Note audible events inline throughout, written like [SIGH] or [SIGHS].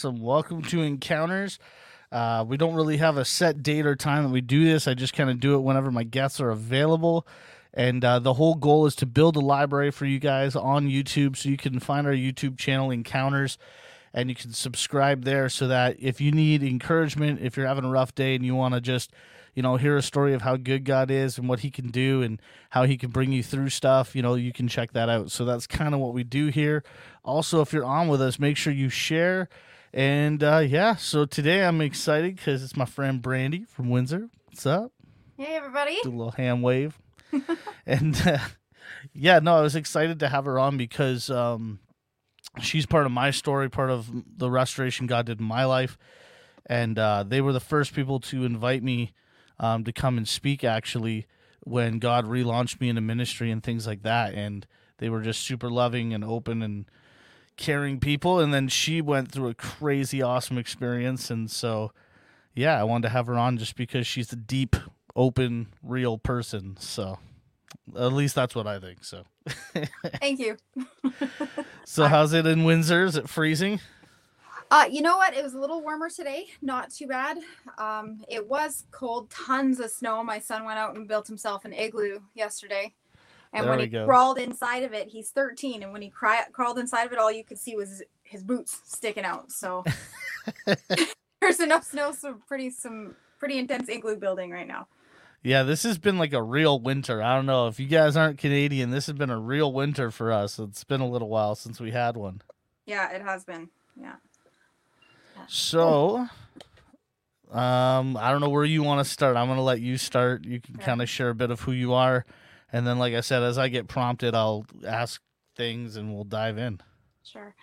Awesome. Welcome to Encounters. Uh, we don't really have a set date or time that we do this. I just kind of do it whenever my guests are available. And uh, the whole goal is to build a library for you guys on YouTube so you can find our YouTube channel, Encounters, and you can subscribe there so that if you need encouragement, if you're having a rough day and you want to just, you know, hear a story of how good God is and what He can do and how He can bring you through stuff, you know, you can check that out. So that's kind of what we do here. Also, if you're on with us, make sure you share. And uh, yeah, so today I'm excited because it's my friend Brandie from Windsor. What's up? Hey, everybody. Do a little hand wave. [LAUGHS] and uh, yeah, no, I was excited to have her on because um, she's part of my story, part of the restoration God did in my life. And uh, they were the first people to invite me um, to come and speak, actually, when God relaunched me into ministry and things like that. And they were just super loving and open and caring people. And then she went through a crazy, awesome experience. And so, yeah, I wanted to have her on just because she's a deep, open, real person. So, at least that's what I think. So, [LAUGHS] Thank you. [LAUGHS] so how's it in Windsor? Is it freezing? Uh, you know what? It was a little warmer today. Not too bad. Um, it was cold. Tons of snow. My son went out and built himself an igloo yesterday. And There when he go. crawled inside of it, he's 13. And when he cry- crawled inside of it, all you could see was his boots sticking out. So [LAUGHS] [LAUGHS] there's enough snow, some pretty, some pretty intense igloo building right now. Yeah, this has been like a real winter. I don't know if you guys aren't Canadian. This has been a real winter for us. It's been a little while since we had one. Yeah, it has been. Yeah. So, um, I don't know where you want to start. I'm gonna let you start. You can Okay. kind of share a bit of who you are, and then, like I said, as I get prompted, I'll ask things and we'll dive in. Sure.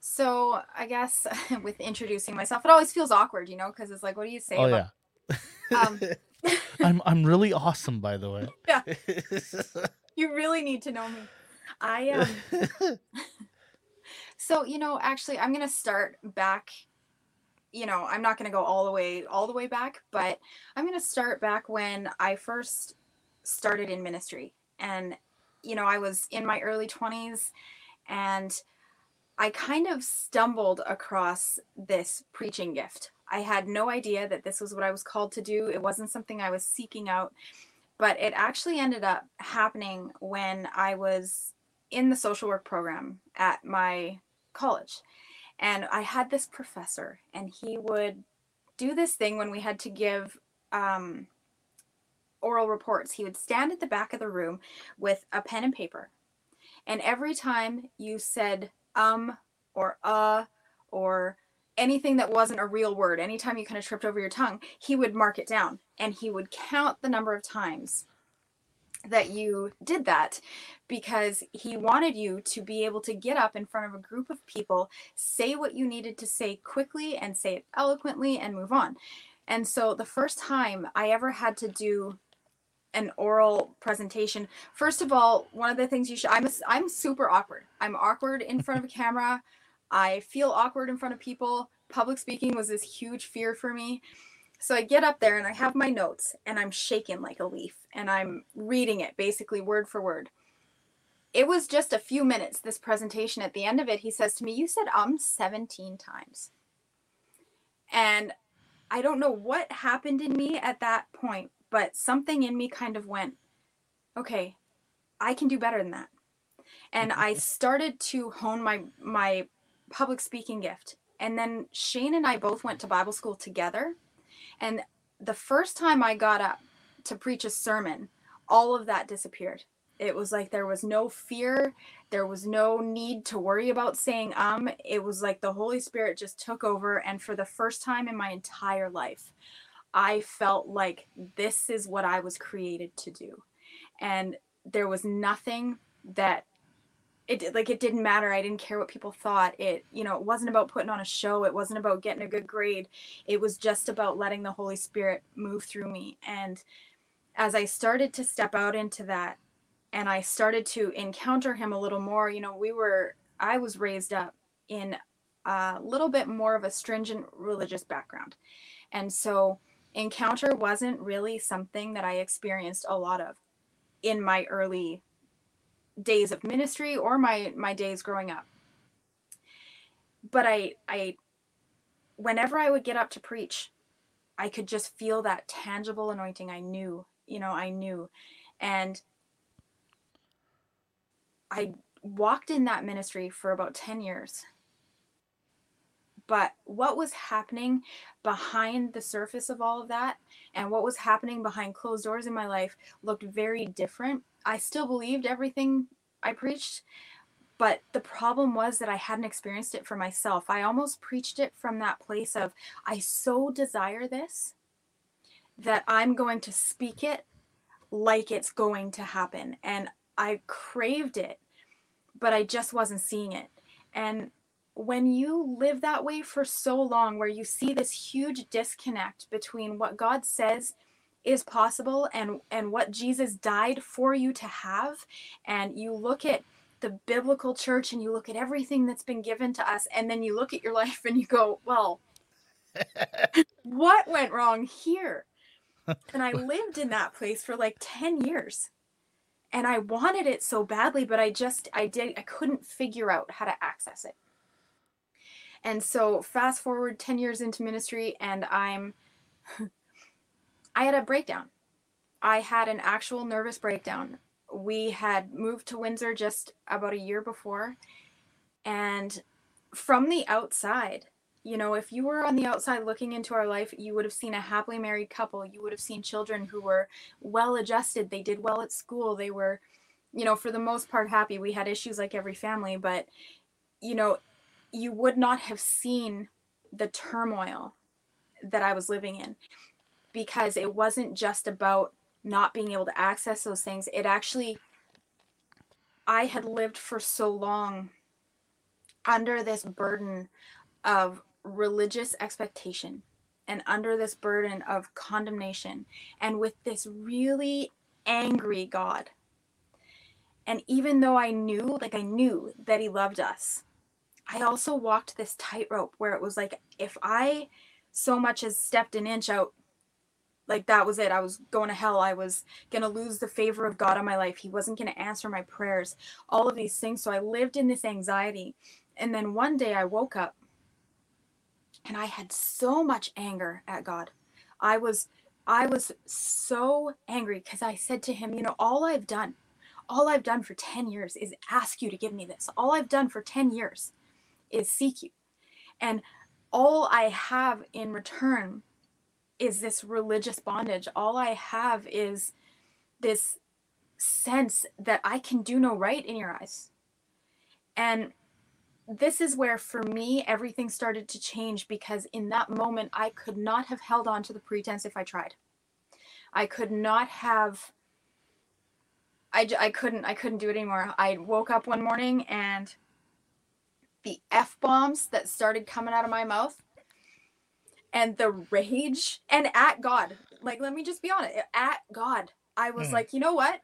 So I guess [LAUGHS] with introducing myself, it always feels awkward, you know, because it's like, what do you say? Oh about, yeah. Um, [LAUGHS] [LAUGHS] I'm I'm really awesome, by the way. Yeah. you really need to know me. I um. So you know, actually, I'm gonna start back. You know, I'm not gonna go all the way all the way back, but I'm gonna start back when I first started in ministry, and you know, I was in my early 20s, and I kind of stumbled across this preaching gift. I had no idea that this was what I was called to do. It wasn't something I was seeking out, but it actually ended up happening when I was in the social work program at my college. And I had this professor, and he would do this thing when we had to give um, oral reports. He would stand at the back of the room with a pen and paper. And every time you said um or uh or anything that wasn't a real word, anytime you kind of tripped over your tongue, he would mark it down and he would count the number of times that you did that because he wanted you to be able to get up in front of a group of people, say what you needed to say quickly and say it eloquently and move on. And so the first time I ever had to do an oral presentation, first of all, one of the things you should I'm a, I'm super awkward. I'm awkward in front of a camera. I feel awkward in front of people. Public speaking was this huge fear for me. So I get up there and I have my notes and I'm shaking like a leaf and I'm reading it basically word for word. It was just a few minutes, this presentation. At the end of it, he says to me, You said um 17 times. And I don't know what happened in me at that point, but something in me kind of went, Okay, I can do better than that. And I started to hone my my public speaking gift. And then Shane and I both went to Bible school together. And the first time I got up to preach a sermon, all of that disappeared. It was like there was no fear, there was no need to worry about saying um. It was like the Holy Spirit just took over. And for the first time in my entire life, I felt like this is what I was created to do. And there was nothing that it like it didn't matter. I didn't care what people thought. It you know it wasn't about putting on a show. It wasn't about getting a good grade. It was just about letting the holy spirit move through me. And as i started to step out into that and i started to encounter him a little more you know we were i was raised up in a little bit more of a stringent religious background. And so encounter wasn't really something that i experienced a lot of in my early days of ministry or my my days growing up but i i whenever I would get up to preach, I could just feel that tangible anointing. I knew, you know, I knew. And I walked in that ministry for about 10 years. But what was happening behind the surface of all of that and what was happening behind closed doors in my life looked very different. I still believed everything I preached, but the problem was that I hadn't experienced it for myself. I almost preached it from that place of, I so desire this that I'm going to speak it like it's going to happen. And I craved it, but I just wasn't seeing it. And when you live that way for so long, where you see this huge disconnect between what God says is possible and and what Jesus died for you to have and you look at the biblical church and you look at everything that's been given to us and then you look at your [LAUGHS] life and you go well [LAUGHS] what went wrong here? [LAUGHS] And i lived in that place for like 10 years and i wanted it so badly but i just i did i couldn't figure out how to access it and so fast forward 10 years into ministry and i'm [LAUGHS] i had a breakdown i had an actual nervous breakdown we had moved to Windsor just about a year before. And from the outside, you know, if you were on the outside looking into our life, you would have seen a happily married couple. You would have seen children who were well adjusted. They did well at school. They were, you know, for the most part happy. We had issues like every family, but, you know, you would not have seen the turmoil that I was living in because it wasn't just about not being able to access those things, it actually, I had lived for so long under this burden of religious expectation and under this burden of condemnation and with this really angry God. And even though I knew, like I knew that he loved us, I also walked this tightrope where it was like, if I so much as stepped an inch out like that was it. I was going to hell. I was going to lose the favor of god on my life. He wasn't going to answer my prayers all of these things. So i lived in this anxiety. And then one day i woke up and i had so much anger at god. I was i was so angry because i said to him you know all i've done all i've done for 10 years is ask you to give me this. All i've done for 10 years is seek you and all i have in return is this religious bondage. All I have is this sense that I can do no right in your eyes. And this is where, for me, everything started to change because in that moment, I could not have held on to the pretense if I tried. I could not have. I, I couldn't I couldn't do it anymore. I woke up one morning and the f bombs that started coming out of my mouth and the rage and at God. Like, let me just be honest. At God, I was mm. like, you know what?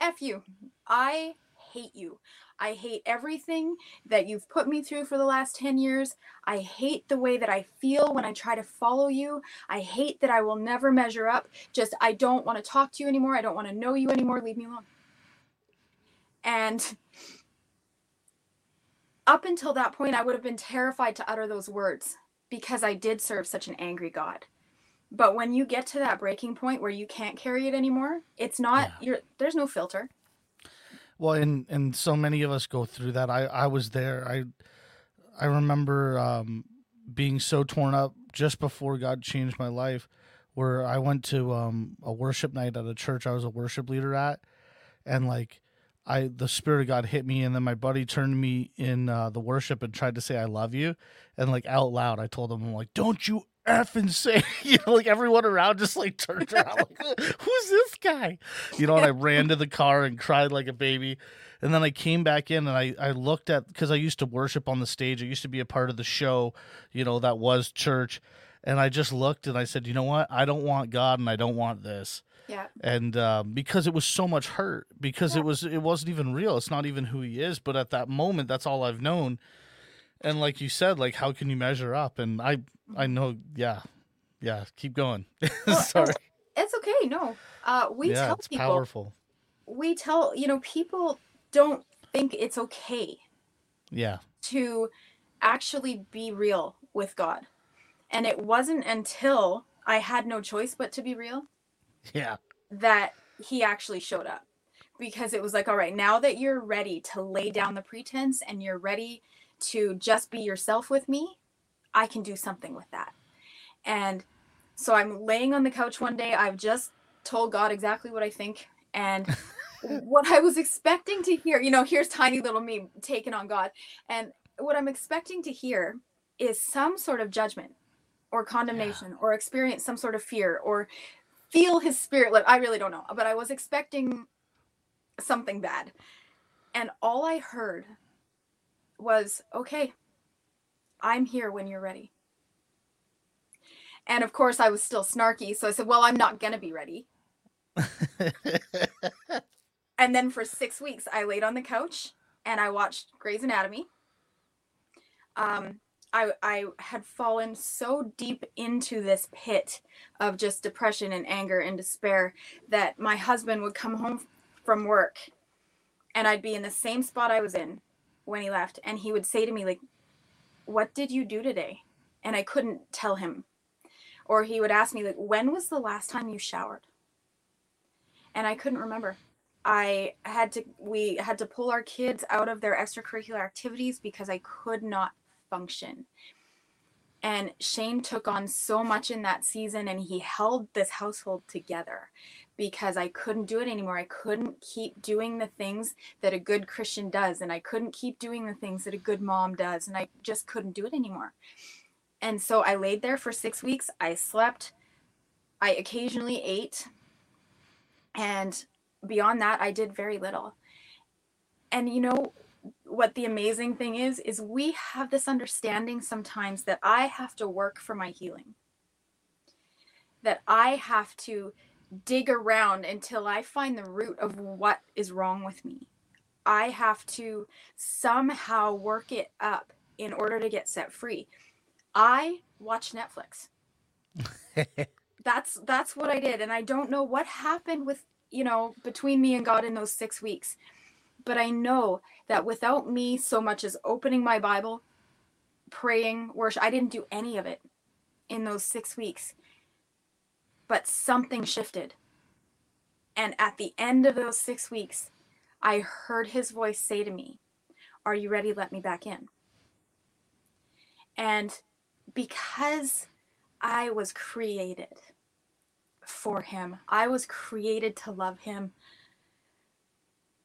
F you. I hate you. I hate everything that you've put me through for the last 10 years. I hate the way that I feel when I try to follow you. I hate that I will never measure up. Just, I don't want to talk to you anymore. I don't want to know you anymore. Leave me alone. And up until that point, I would have been terrified to utter those words because I did serve such an angry God. But when you get to that breaking point where you can't carry it anymore, it's not yeah. you're there's no filter. Well, and and so many of us go through that. I I was there. I I remember um, being so torn up just before God changed my life, where I went to um, a worship night at a church I was a worship leader at, and like I the spirit of God hit me, and then my buddy turned me in uh, the worship and tried to say "I love you," and like out loud, I told him, "I'm like, don't you effing say," [LAUGHS] you know, like everyone around just like turned around, like, "Who's this guy?" You know, and I [LAUGHS] ran to the car and cried like a baby, and then I came back in and I I looked at because I used to worship on the stage, I used to be a part of the show, you know, that was church, and I just looked and I said, you know what, I don't want God and I don't want this yeah. And um, because it was so much hurt, because yeah. it was it wasn't even real. It's not even who he is. But at that moment, that's all I've known. And like you said, like how can you measure up? And I I know, yeah, yeah. Keep going. [LAUGHS] Well, Sorry. It's okay. No, uh, we yeah, tell it's people. Powerful. We tell you know people don't think it's okay. Yeah. To actually be real with God And it wasn't until I had no choice but to be real [LAUGHS] Yeah. that he actually showed up because it was like, all right, now that you're ready to lay down the pretense and you're ready to just be yourself with me, I can do something with that. And so I'm laying on the couch one day. I've just told God exactly what I think. And [LAUGHS] what I was expecting to hear, you know, here's tiny little me taking on God. And what I'm expecting to hear is some sort of judgment or condemnation yeah. or experience some sort of fear or feel his spirit. Like, I really don't know, but I was expecting something bad. And all I heard was, okay, I'm here when you're ready. And of course, I was still snarky. So I said, well, I'm not going to be ready. [LAUGHS] and then for six weeks, I laid on the couch and I watched Grey's Anatomy. Um, I, I had fallen so deep into this pit of just depression and anger and despair that my husband would come home from work and I'd be in the same spot I was in when he left. And he would say to me like what did you do today? And I couldn't tell him. Or he would ask me like when was the last time you showered? And I couldn't remember. I had to we had to pull our kids out of their extracurricular activities because I could not function. And Shane took on so much in that season and he held this household together because I couldn't do it anymore. I couldn't keep doing the things that a good Christian does and I couldn't keep doing the things that a good mom does and I just couldn't do it anymore. And so I laid there for 6 weeks. I slept. I occasionally ate. And beyond that, I did very little. And you know, what the amazing thing is is we have this understanding sometimes that I have to work for my healing. That I have to dig around until I find the root of what is wrong with me. I have to somehow work it up in order to get set free. I watch Netflix. [LAUGHS] that's that's what I did and I don't know what happened with, you know, between me and God in those 6 weeks but I know that without me so much as opening my Bible, praying, worship, I didn't do any of it in those six weeks. But something shifted. And at the end of those six weeks, I heard his voice say to me, Are you ready? Let me back in. And because I was created for him, I was created to love him.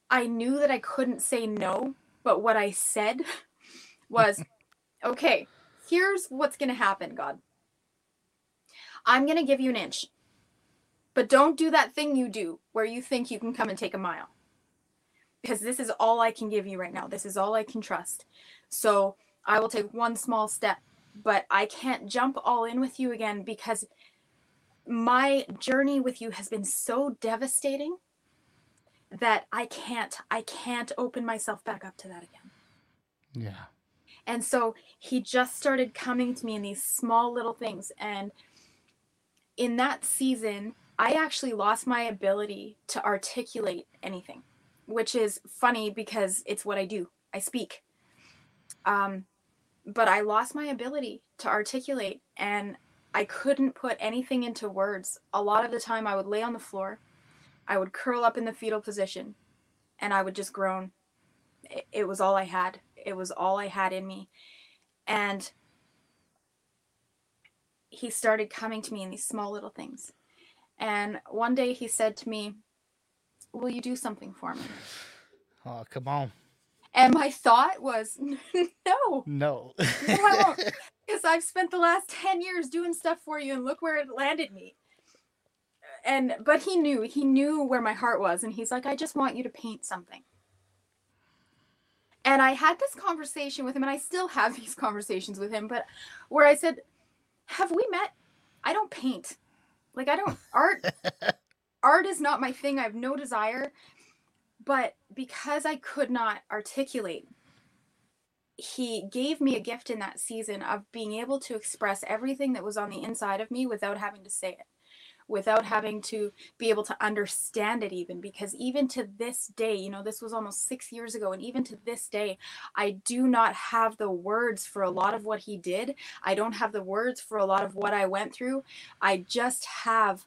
I knew that I couldn't say no, but what I said [LAUGHS] was, okay, here's what's going to happen, God. I'm going to give you an inch, but don't do that thing you do where you think you can come and take a mile. Because this is all I can give you right now. This is all I can trust. So I will take one small step, but I can't jump all in with you again because my journey with you has been so devastating that I can't I can't open myself back up to that again. Yeah. And so he just started coming to me in these small little things and in that season I actually lost my ability to articulate anything, which is funny because it's what I do. I speak. Um but I lost my ability to articulate and I couldn't put anything into words. A lot of the time I would lay on the floor I would curl up in the fetal position and I would just groan. It, it was all I had. It was all I had in me. And he started coming to me in these small little things. And one day he said to me, Will you do something for me? Oh, come on. And my thought was, [LAUGHS] No. No. no, Because [LAUGHS] I've spent the last 10 years doing stuff for you and look where it landed me and but he knew he knew where my heart was and he's like i just want you to paint something. And i had this conversation with him and i still have [LAUGHS] these conversations with him but where i said have we met? I don't paint. Like i don't [LAUGHS] art art is not my thing. I have no desire. But because i could not articulate he gave me a gift in that season of being able to express everything that was on the inside of me without having to say it without having to be able to understand it even because even to this day you know this was almost 6 years ago and even to this day I do not have the words for a lot of what he did I don't have the words for a lot of what I went through I just have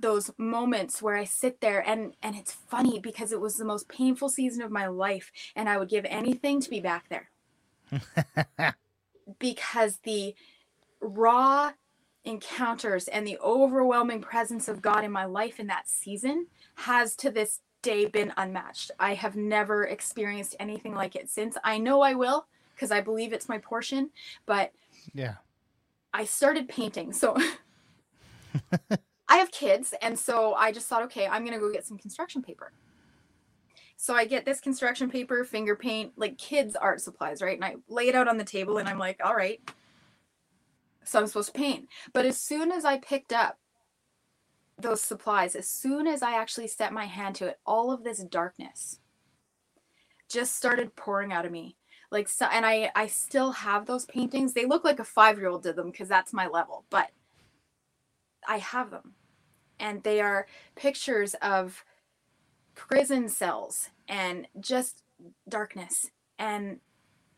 those moments where I sit there and and it's funny because it was the most painful season of my life and I would give anything to be back there. [LAUGHS] because the raw encounters and the overwhelming presence of God in my life in that season has to this day been unmatched. I have never experienced anything like it since. I know I will because I believe it's my portion, but yeah. I started painting. So [LAUGHS] [LAUGHS] I have kids, and so I just thought, okay, I'm gonna go get some construction paper. So I get this construction paper, finger paint, like kids' art supplies, right? And I lay it out on the table, and I'm like, all right. So I'm supposed to paint. But as soon as I picked up those supplies, as soon as I actually set my hand to it, all of this darkness just started pouring out of me. Like so, and I I still have those paintings. They look like a five year old did them because that's my level, but I have them and they are pictures of prison cells and just darkness and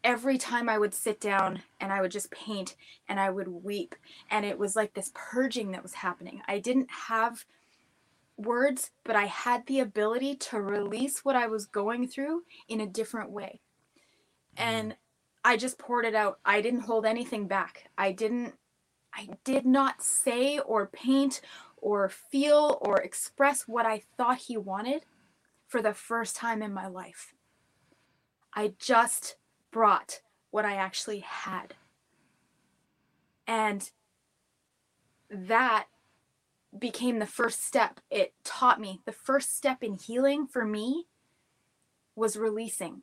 every time I would sit down and I would just paint and I would weep and it was like this purging that was happening. I didn't have words, but I had the ability to release what I was going through in a different way. Mm-hmm. And I just poured it out. I didn't hold anything back. I didn't I did not say or paint or feel or express what I thought he wanted for the first time in my life. I just brought what I actually had. And that became the first step. It taught me the first step in healing for me was releasing,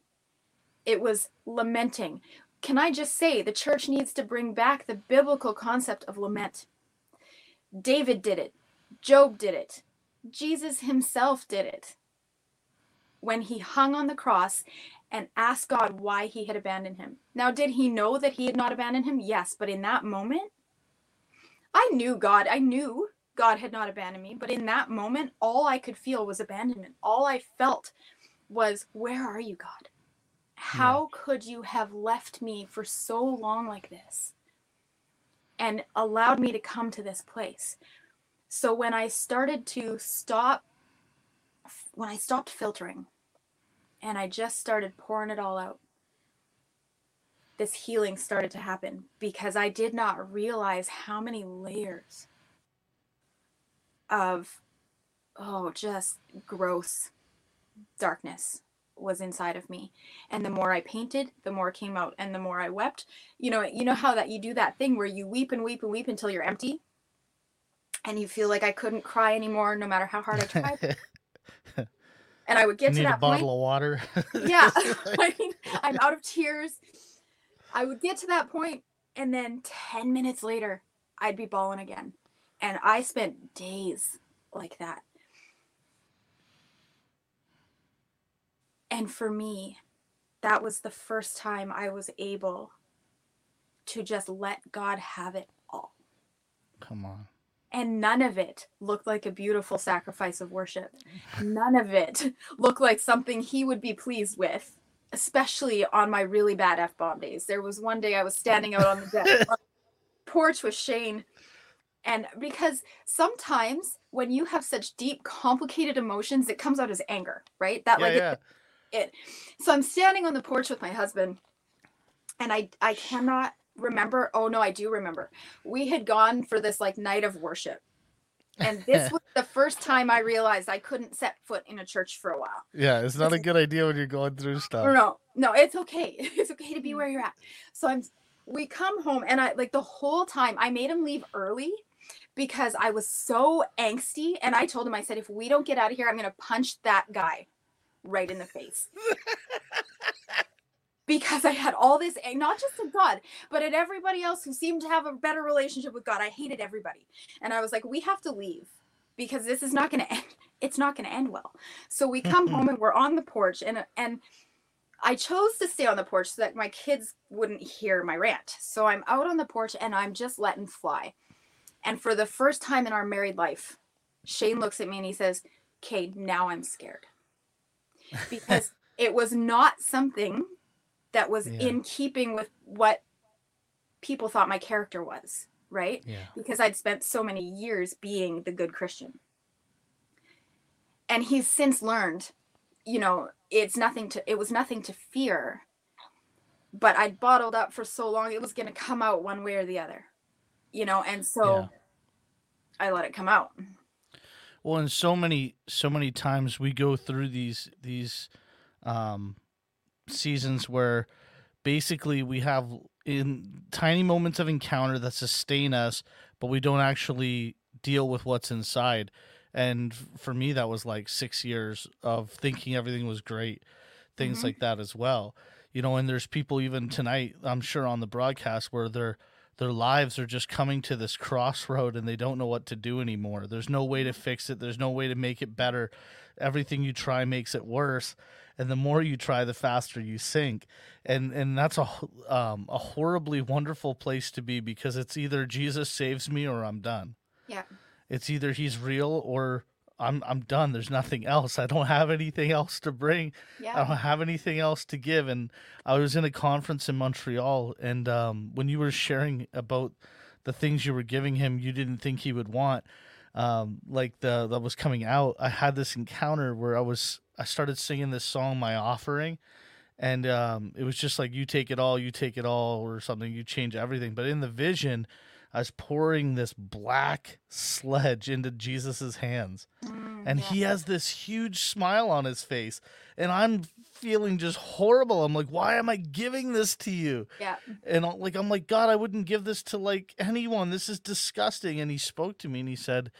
it was lamenting. Can I just say the church needs to bring back the biblical concept of lament? David did it. Job did it. Jesus himself did it. When he hung on the cross and asked God why he had abandoned him. Now, did he know that he had not abandoned him? Yes, but in that moment, I knew God. I knew God had not abandoned me, but in that moment, all I could feel was abandonment. All I felt was, Where are you, God? How yeah. could you have left me for so long like this and allowed me to come to this place? So when I started to stop, when I stopped filtering and I just started pouring it all out, this healing started to happen because I did not realize how many layers of, oh, just gross darkness was inside of me. And the more i painted the more came out. And the more i wept you know you know how that you do that thing where you weep and weep and weep until you're empty? And you feel like I couldn't cry anymore no matter how hard I tried. [LAUGHS] and I would get you to that a bottle of water. [LAUGHS] yeah. [LAUGHS] I mean, I'm out of tears. I would get to that point and then 10 minutes later I'd be bawling again. And I spent days like that. And for me, that was the first time I was able to just let God have it all. Come on and none of it looked like a beautiful sacrifice of worship. [LAUGHS] None of it looked like something he would be pleased with, especially on my really bad F bomb days. There was one day I was standing out on the deck [LAUGHS] porch with Shane. And because sometimes when you have such deep, complicated emotions, it comes out as anger, right? That yeah, like yeah. It, it. So I'm standing on the porch with my husband, and I I cannot remember? Oh no i do remember. We had gone for this like night of worship. And this [LAUGHS] was the first time i realized i couldn't set foot in a church for a while. Yeah it's not a good idea when you're going through stuff. no no it's okay. [LAUGHS] It's okay to be mm. where you're at. So i'm we come home and i like the whole time i made him leave early because i was so angsty and i told him i said if we don't get out of here i'm going to punch that guy right in the face [LAUGHS] because I had all this, not just at God, but at everybody else who seemed to have a better relationship with God. I hated everybody. And I was like, we have to leave because this is not going to end. It's not going to end well. So we come home mm-hmm. and we're on the porch and, and I chose to stay on the porch so that my kids wouldn't hear my rant. So I'm out on the porch and I'm just letting fly. And for the first time in our married life, Shane looks at me and he says, Okay, now I'm scared. [LAUGHS] Because it was not something that was Yeah. in keeping with what people thought my character was, right? Yeah. Because I'd spent so many years being the good Christian. And he's since learned, you know, it's nothing to it was nothing to fear. But I'd bottled up for so long it was going to come out one way or the other. You know, and so Yeah. I let it come out. Well, and so many so many times we go through these these um, seasons where basically we have in tiny moments of encounter that sustain us, but we don't actually deal with what's inside. And for me, that was like six years of thinking everything was great, things Mhm. like that as well. You know, and there's people even tonight, I'm sure on the broadcast where they're their lives are just coming to this crossroad and they don't know what to do anymore. There's no way to fix it. There's no way to make it better. Everything you try makes it worse, and the more you try, the faster you sink. And and that's a um, a horribly wonderful place to be because it's either Jesus saves me or I'm done. Yeah. It's either he's real or I'm I'm done. There's nothing else. I don't have anything else to bring. Yeah. I don't have anything else to give. And I was in a conference in Montreal, and um, when you were sharing about the things you were giving him, you didn't think he would want, um, like the that was coming out. I had this encounter where I was I started singing this song, "My Offering," and um, it was just like you take it all, you take it all, or something. You change everything. But in the vision, I was pouring this black sledge into Jesus's hands Mm, and yeah. he has this huge smile on his face and i'm feeling just horrible i'm like why am i giving this to you Yeah. and I'm like i'm like god i wouldn't give this to like anyone this is disgusting and he spoke to me and he said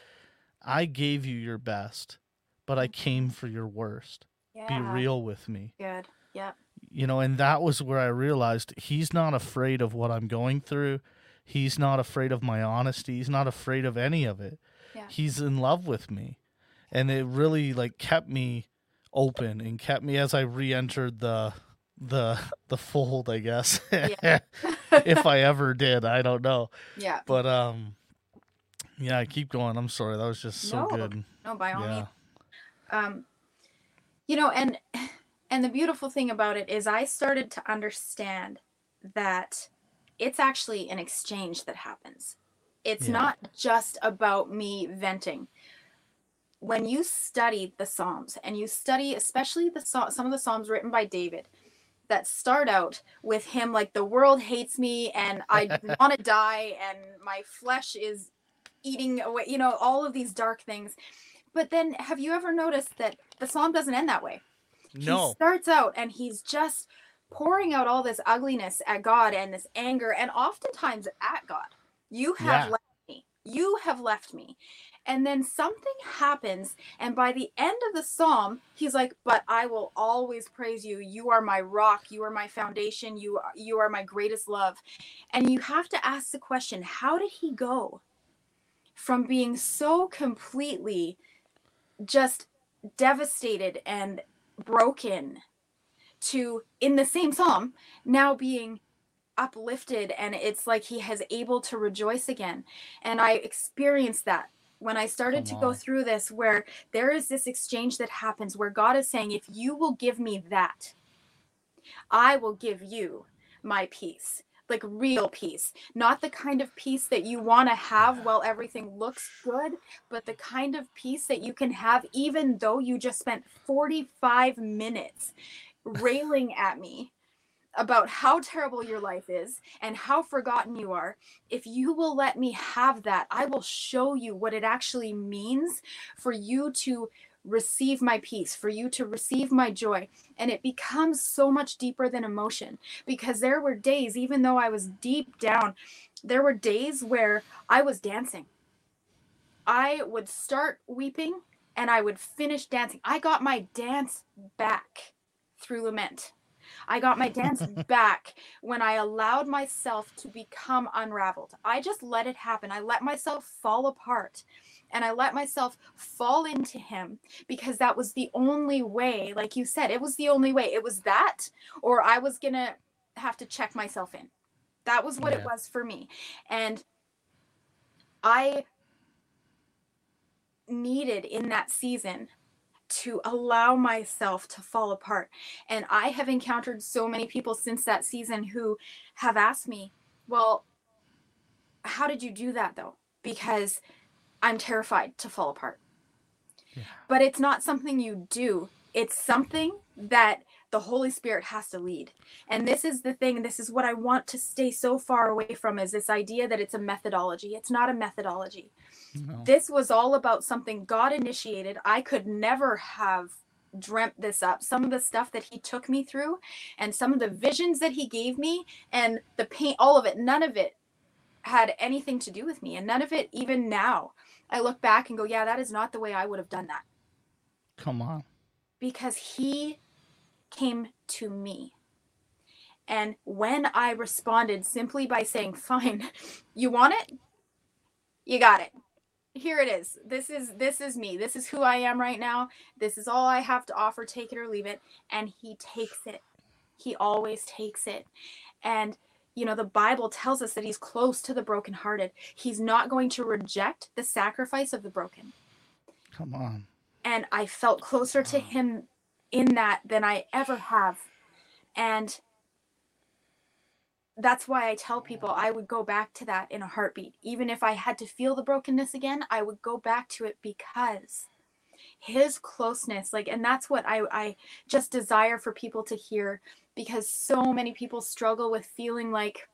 i gave you your best but i came for your worst Yeah. be real with me Good. Yeah. you know and that was where i realized he's not afraid of what i'm going through he's not afraid of my honesty he's not afraid of any of it Yeah. he's in love with me and it really like kept me open and kept me as i re-entered the the [LAUGHS] the fold i guess Yeah. [LAUGHS] if i ever did i don't know Yeah. but um yeah keep going i'm sorry that was just so No, good No, by all yeah means. Um, you know, and and the beautiful thing about it is I started to understand that it's actually an exchange that happens. It's Yeah. not just about me venting. When you study the Psalms and you study especially the some of the Psalms written by David that start out with him like the world hates me and I [LAUGHS] want to die and my flesh is eating away, you know, all of these dark things. But then have you ever noticed that the psalm doesn't end that way? He no starts out and he's just pouring out all this ugliness at God and this anger and oftentimes at God. You have Yeah. left me. You have left me. And then something happens and by the end of the psalm, he's like, "But I will always praise you. You are my rock. You are my foundation. You are, you are my greatest love." And you have to ask the question, how did he go from being so completely just devastated and broken to in the same psalm now being uplifted and it's like he has able to rejoice again. And i experienced that when i started Come to go through this where there is this exchange that happens where god is saying if you will give me that i will give you my peace like real peace not the kind of peace that you want to have while everything looks good but the kind of peace that you can have even though you just spent 45 minutes railing at me about how terrible your life is and how forgotten you are. If you will let me have that, I will show you what it actually means for you to receive my peace, for you to receive my joy. And it becomes so much deeper than emotion because there were days, even though I was deep down, there were days where I was dancing. I would start weeping and I would finish dancing. I got my dance back through lament. I got my dance [LAUGHS] back when I allowed myself to become unraveled. I just let it happen. I let myself fall apart and I let myself fall into him because that was the only way, like you said, it was the only way. It was that, or I was going to have to check myself in. That was what it was for me. And I needed in that season to allow myself to fall apart. And I have encountered so many people since that season who have asked me, Well, how did you do that though? Because I'm terrified to fall apart. Yeah. But it's not something you do, it's something that the Holy Spirit has to lead. And this is the thing, this is what I want to stay so far away from is this idea that it's a methodology. It's not a methodology. No. This was all about something God initiated. I could never have dreamt this up. Some of the stuff that he took me through and some of the visions that he gave me and the pain, all of it, none of it had anything to do with me. And none of it, even now, I look back and go, yeah, that is not the way I would have done that. Come on. Because he came to me. And when I responded simply by saying, Fine, you want it? You got it. Here it is. This is this is me. This is who I am right now. This is all I have to offer. Take it or leave it. And he takes it. He always takes it. And you know, the Bible tells us that he's close to the brokenhearted. He's not going to reject the sacrifice of the broken. Come on. And I felt closer to him in that than I ever have. And that's why I tell people I would go back to that in a heartbeat. Even if I had to feel the brokenness again, I would go back to it because his closeness, like, and that's what I, I just desire for people to hear because so many people struggle with feeling like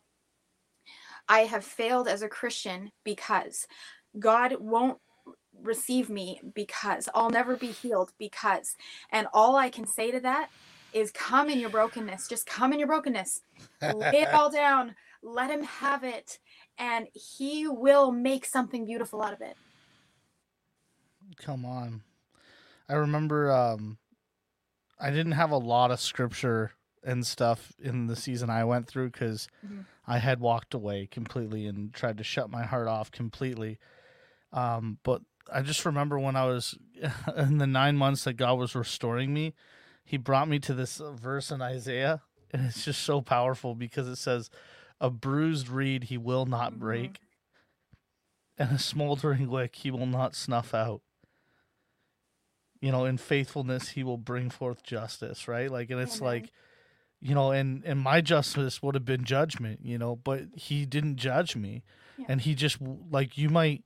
I have failed as a Christian because God won't receive me because I'll never be healed because. And all I can say to that is come in your brokenness. Just come in your brokenness. Lay it all [LAUGHS] down. Let him have it. And he will make something beautiful out of it. Come on. I remember um I didn't have a lot of scripture and stuff in the season I went through because mm-hmm. I had walked away completely and tried to shut my heart off completely. Um, but I just remember when I was [LAUGHS] in the nine months that God was restoring me, He brought me to this verse in Isaiah, and it's just so powerful because it says, "A bruised reed He will not mm-hmm. break, mm-hmm. and a smoldering wick He will not snuff out." You know, in faithfulness He will bring forth justice, right? Like, and it's Amen. like, you know, and and my justice would have been judgment, you know, but He didn't judge me, yeah. and He just like you might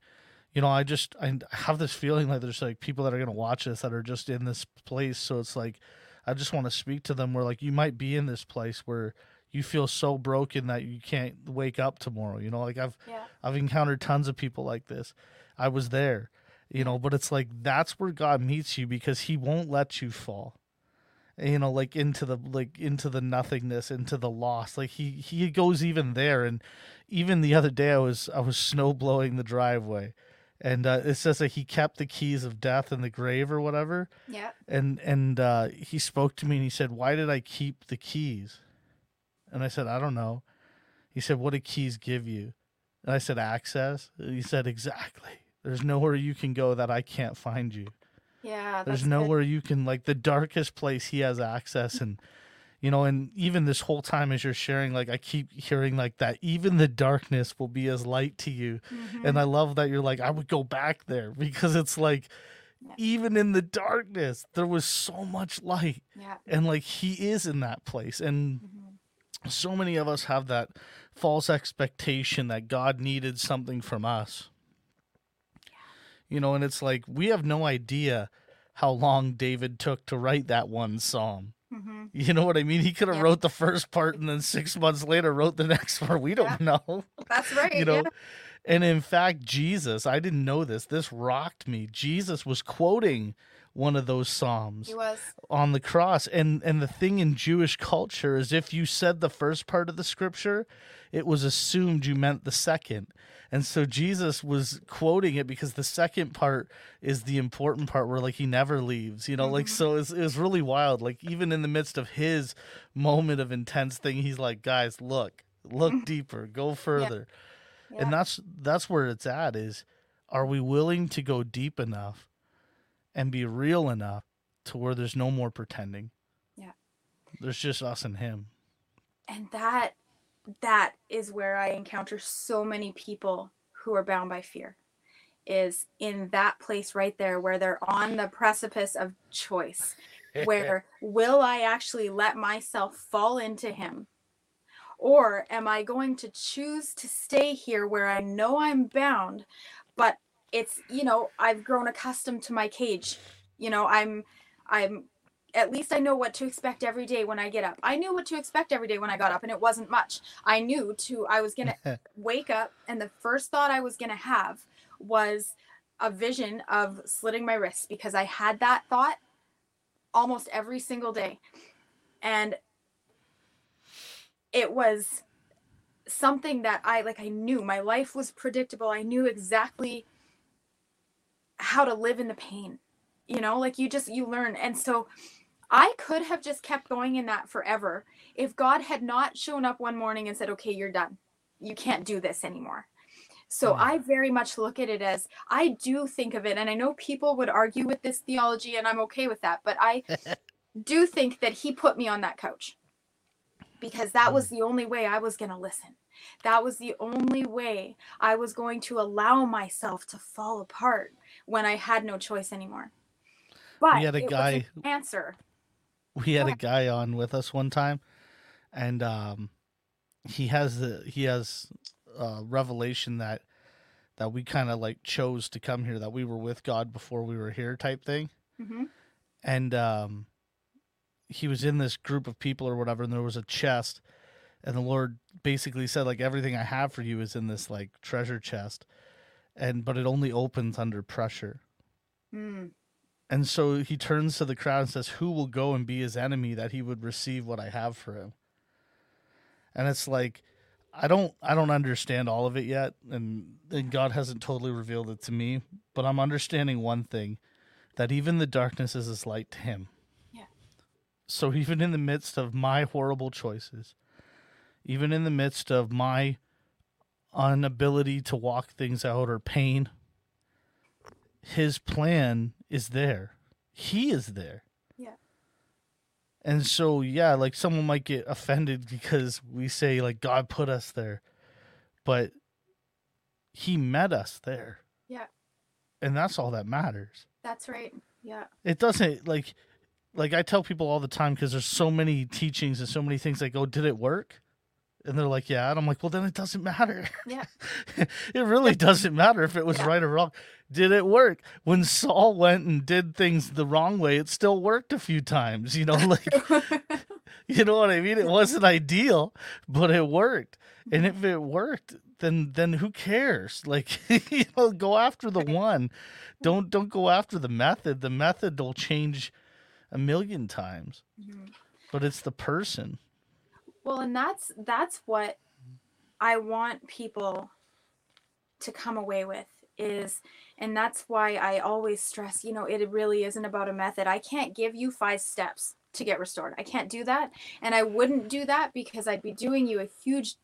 you know, I just I have this feeling like there's like people that are gonna watch this that are just in this place. So it's like I just want to speak to them where like you might be in this place where you feel so broken that you can't wake up tomorrow. You know, like I've yeah. I've encountered tons of people like this. I was there, you know, but it's like that's where God meets you because He won't let you fall. You know, like into the like into the nothingness, into the loss. Like he he goes even there, and even the other day I was I was snow blowing the driveway, and uh, it says that he kept the keys of death in the grave or whatever. Yeah. And and uh, he spoke to me and he said, "Why did I keep the keys?" And I said, "I don't know." He said, "What do keys give you?" And I said, "Access." And he said, "Exactly. There's nowhere you can go that I can't find you." Yeah. There's nowhere good. you can like the darkest place he has access and you know and even this whole time as you're sharing like i keep hearing like that even the darkness will be as light to you mm-hmm. and i love that you're like i would go back there [LAUGHS] because it's like yeah. even in the darkness there was so much light yeah. and like he is in that place and mm-hmm. so many of us have that false expectation that god needed something from us. You know and it's like we have no idea how long david took to write that one psalm Mm-hmm. You know what I mean? He could have yeah. wrote the first part and then six months later wrote the [LAUGHS] next part. We don't yeah. know. [LAUGHS] That's right. you know, yeah. and in fact, Jesus, I didn't know this. This rocked me. Jesus was quoting one of those psalms he was. on the cross and and the thing in jewish culture is if you said the first part of the scripture it was assumed you meant the second and so jesus was quoting it because the second part is the important part where like he never leaves you know mm-hmm. like so it's, it was really wild like even in the midst of his moment of intense thing he's like guys look look mm-hmm. deeper go further yeah. Yeah. and that's that's where it's at is are we willing to go deep enough and be real enough to where there's no more pretending. Yeah. There's just us and him. And that that is where I encounter so many people who are bound by fear. is in that place right there where they're on the precipice of choice. Where [LAUGHS] will I actually let myself fall into him? Or am I going to choose to stay here where I know I'm bound, but it's, you know, I've grown accustomed to my cage. You know, I'm I'm at least I know what to expect every day when I get up. I knew what to expect every day when I got up, and it wasn't much. I knew to I was gonna [LAUGHS] wake up, and the first thought I was gonna have was a vision of slitting my wrists because I had that thought almost every single day, and it was something that I like. I knew my life was predictable. I knew exactly how to live in the pain you know like you just you learn and so I could have just kept going in that forever if God had not shown up one morning and said, okay, you're done. You can't do this anymore. So mm. I very much look at it as I do think of it. And I know people would argue with this theology, and I'm okay with that. But I [LAUGHS] do think that He put me on that couch because that was hmm. the only way I was going to listen. That was the only way I was going to allow myself to fall apart when I had no choice anymore. But we had a guy answer we had a guy on with us one time, and um, he has the he has a revelation that that we kind of like chose to come here, that we were with God before we were here, type thing. Mm-hmm. And um, he was in this group of people or whatever, and there was a chest, and the Lord basically said like everything I have for you is in this like treasure chest, and but it only opens under pressure. Mm. And so he turns to the crowd and says, Who will go and be his enemy that he would receive what I have for him? And it's like, I don't I don't understand all of it yet, and, and God hasn't totally revealed it to me, but I'm understanding one thing that even the darkness is as light to him. Yeah. So even in the midst of my horrible choices, even in the midst of my inability to walk things out or pain, his plan is there. He is there. Yeah. And so yeah, like someone might get offended because we say like God put us there. But he met us there. Yeah. And that's all that matters. That's right. Yeah. It doesn't like like I tell people all the time because there's so many teachings and so many things like, go, did it work? And they're like, yeah. And I'm like, well, then it doesn't matter. Yeah. [LAUGHS] it really doesn't matter if it was yeah. right or wrong. Did it work? When Saul went and did things the wrong way, it still worked a few times. You know, [LAUGHS] like, [LAUGHS] you know what I mean? It wasn't ideal, but it worked. And if it worked, then then who cares? Like, you know, go after the one. Don't don't go after the method. The method will change a million times. Mm-hmm. But it's the person. Well, and that's that's what I want people to come away with is and that's why I always stress, you know, it really isn't about a method. I can't give you 5 steps to get restored. I can't do that, and I wouldn't do that because I'd be doing you a huge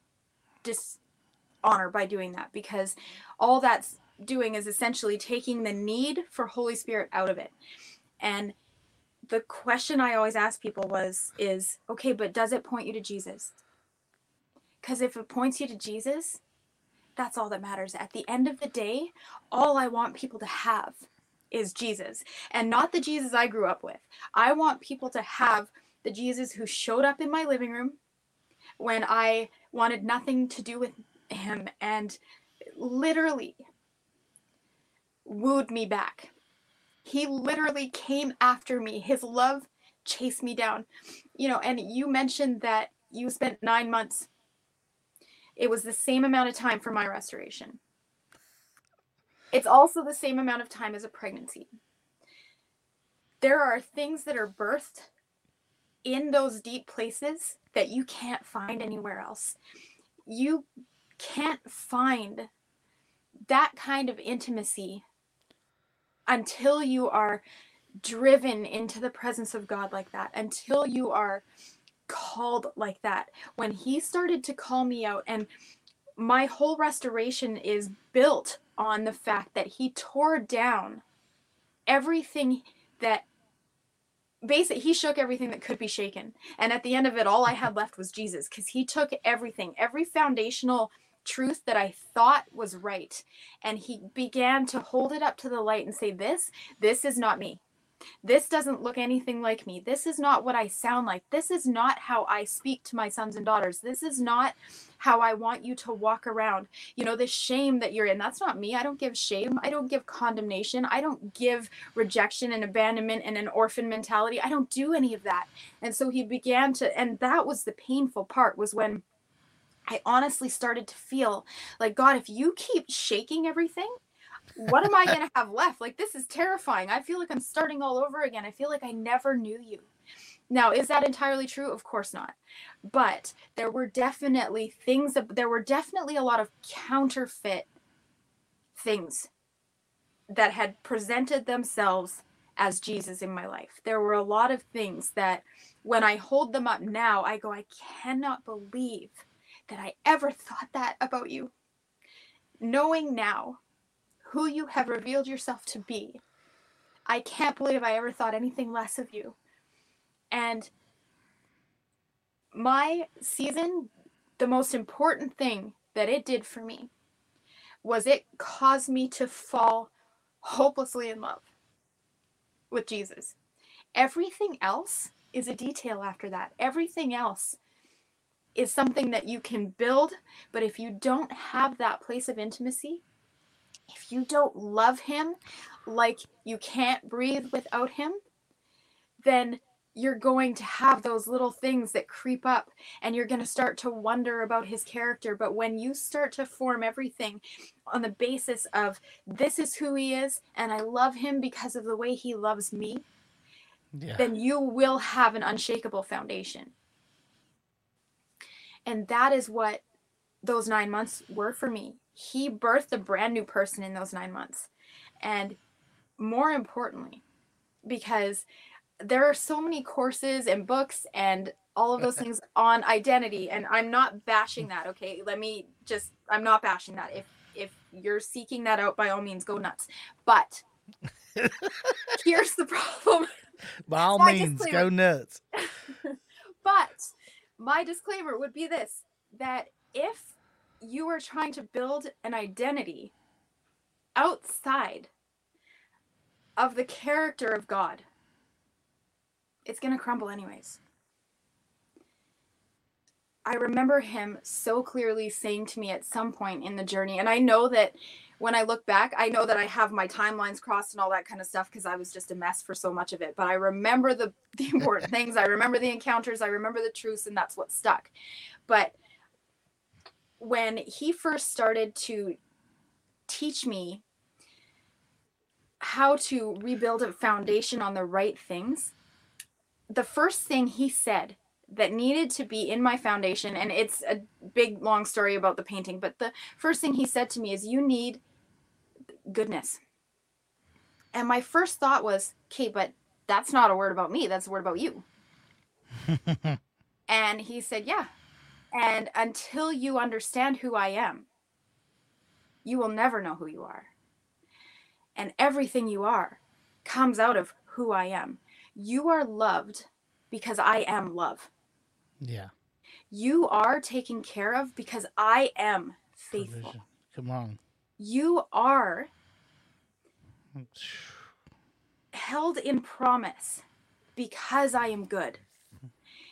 dishonor by doing that because all that's doing is essentially taking the need for Holy Spirit out of it. And the question I always ask people was is okay, but does it point you to Jesus? Because if it points you to Jesus, that's all that matters. At the end of the day, all I want people to have is Jesus and not the Jesus I grew up with. I want people to have the Jesus who showed up in my living room when I wanted nothing to do with him and literally wooed me back he literally came after me. His love chased me down. You know, and you mentioned that you spent nine months. It was the same amount of time for my restoration. It's also the same amount of time as a pregnancy. There are things that are birthed in those deep places that you can't find anywhere else. You can't find that kind of intimacy until you are driven into the presence of God like that, until you are called like that. When He started to call me out, and my whole restoration is built on the fact that He tore down everything that basically he shook everything that could be shaken and at the end of it all i had left was jesus because he took everything every foundational truth that I thought was right. And he began to hold it up to the light and say, This, this is not me. This doesn't look anything like me. This is not what I sound like. This is not how I speak to my sons and daughters. This is not how I want you to walk around. You know, the shame that you're in, that's not me. I don't give shame. I don't give condemnation. I don't give rejection and abandonment and an orphan mentality. I don't do any of that. And so he began to, and that was the painful part was when I honestly started to feel like, God, if you keep shaking everything, what am I going [LAUGHS] to have left? Like, this is terrifying. I feel like I'm starting all over again. I feel like I never knew you. Now, is that entirely true? Of course not. But there were definitely things, that, there were definitely a lot of counterfeit things that had presented themselves as Jesus in my life. There were a lot of things that when I hold them up now, I go, I cannot believe that I ever thought that about you. Knowing now who you have revealed yourself to be. I can't believe I ever thought anything less of you. And my season, the most important thing that it did for me was it caused me to fall hopelessly in love with Jesus. Everything else is a detail after that. Everything else is something that you can build, but if you don't have that place of intimacy, if you don't love him like you can't breathe without him, then you're going to have those little things that creep up and you're going to start to wonder about his character. But when you start to form everything on the basis of this is who he is and I love him because of the way he loves me, yeah. then you will have an unshakable foundation. And that is what those nine months were for me. He birthed a brand new person in those nine months. And more importantly, because there are so many courses and books and all of those [LAUGHS] things on identity and i'm not bashing that okay? Let me just i'm not bashing that. If if you're seeking that out by all means go nuts. But [LAUGHS] here's the problem. By all means go nuts. [LAUGHS] But my disclaimer would be this that if you are trying to build an identity outside of the character of God, it's going to crumble anyways. I remember him so clearly saying to me at some point in the journey, and I know that when I look back, I know that I have my timelines crossed and all that kind of stuff because I was just a mess for so much of it. But I remember the, [LAUGHS] the important [LAUGHS] things. I remember the encounters. I remember the truths, and that's what stuck. But when he first started to teach me how to rebuild a foundation on the right things, the first thing he said that needed to be in my foundation, and it's a big long story about the painting, but the first thing he said to me is, You need goodness. And my first thought was, Okay, but that's not a word about me, that's a word about you. [LAUGHS] and he said, Yeah, and until you understand who I am, you will never know who you are. And everything you are comes out of who I am. You are loved because I am love. Yeah. You are taken care of because I am faithful. Provision. Come on. You are held in promise because I am good.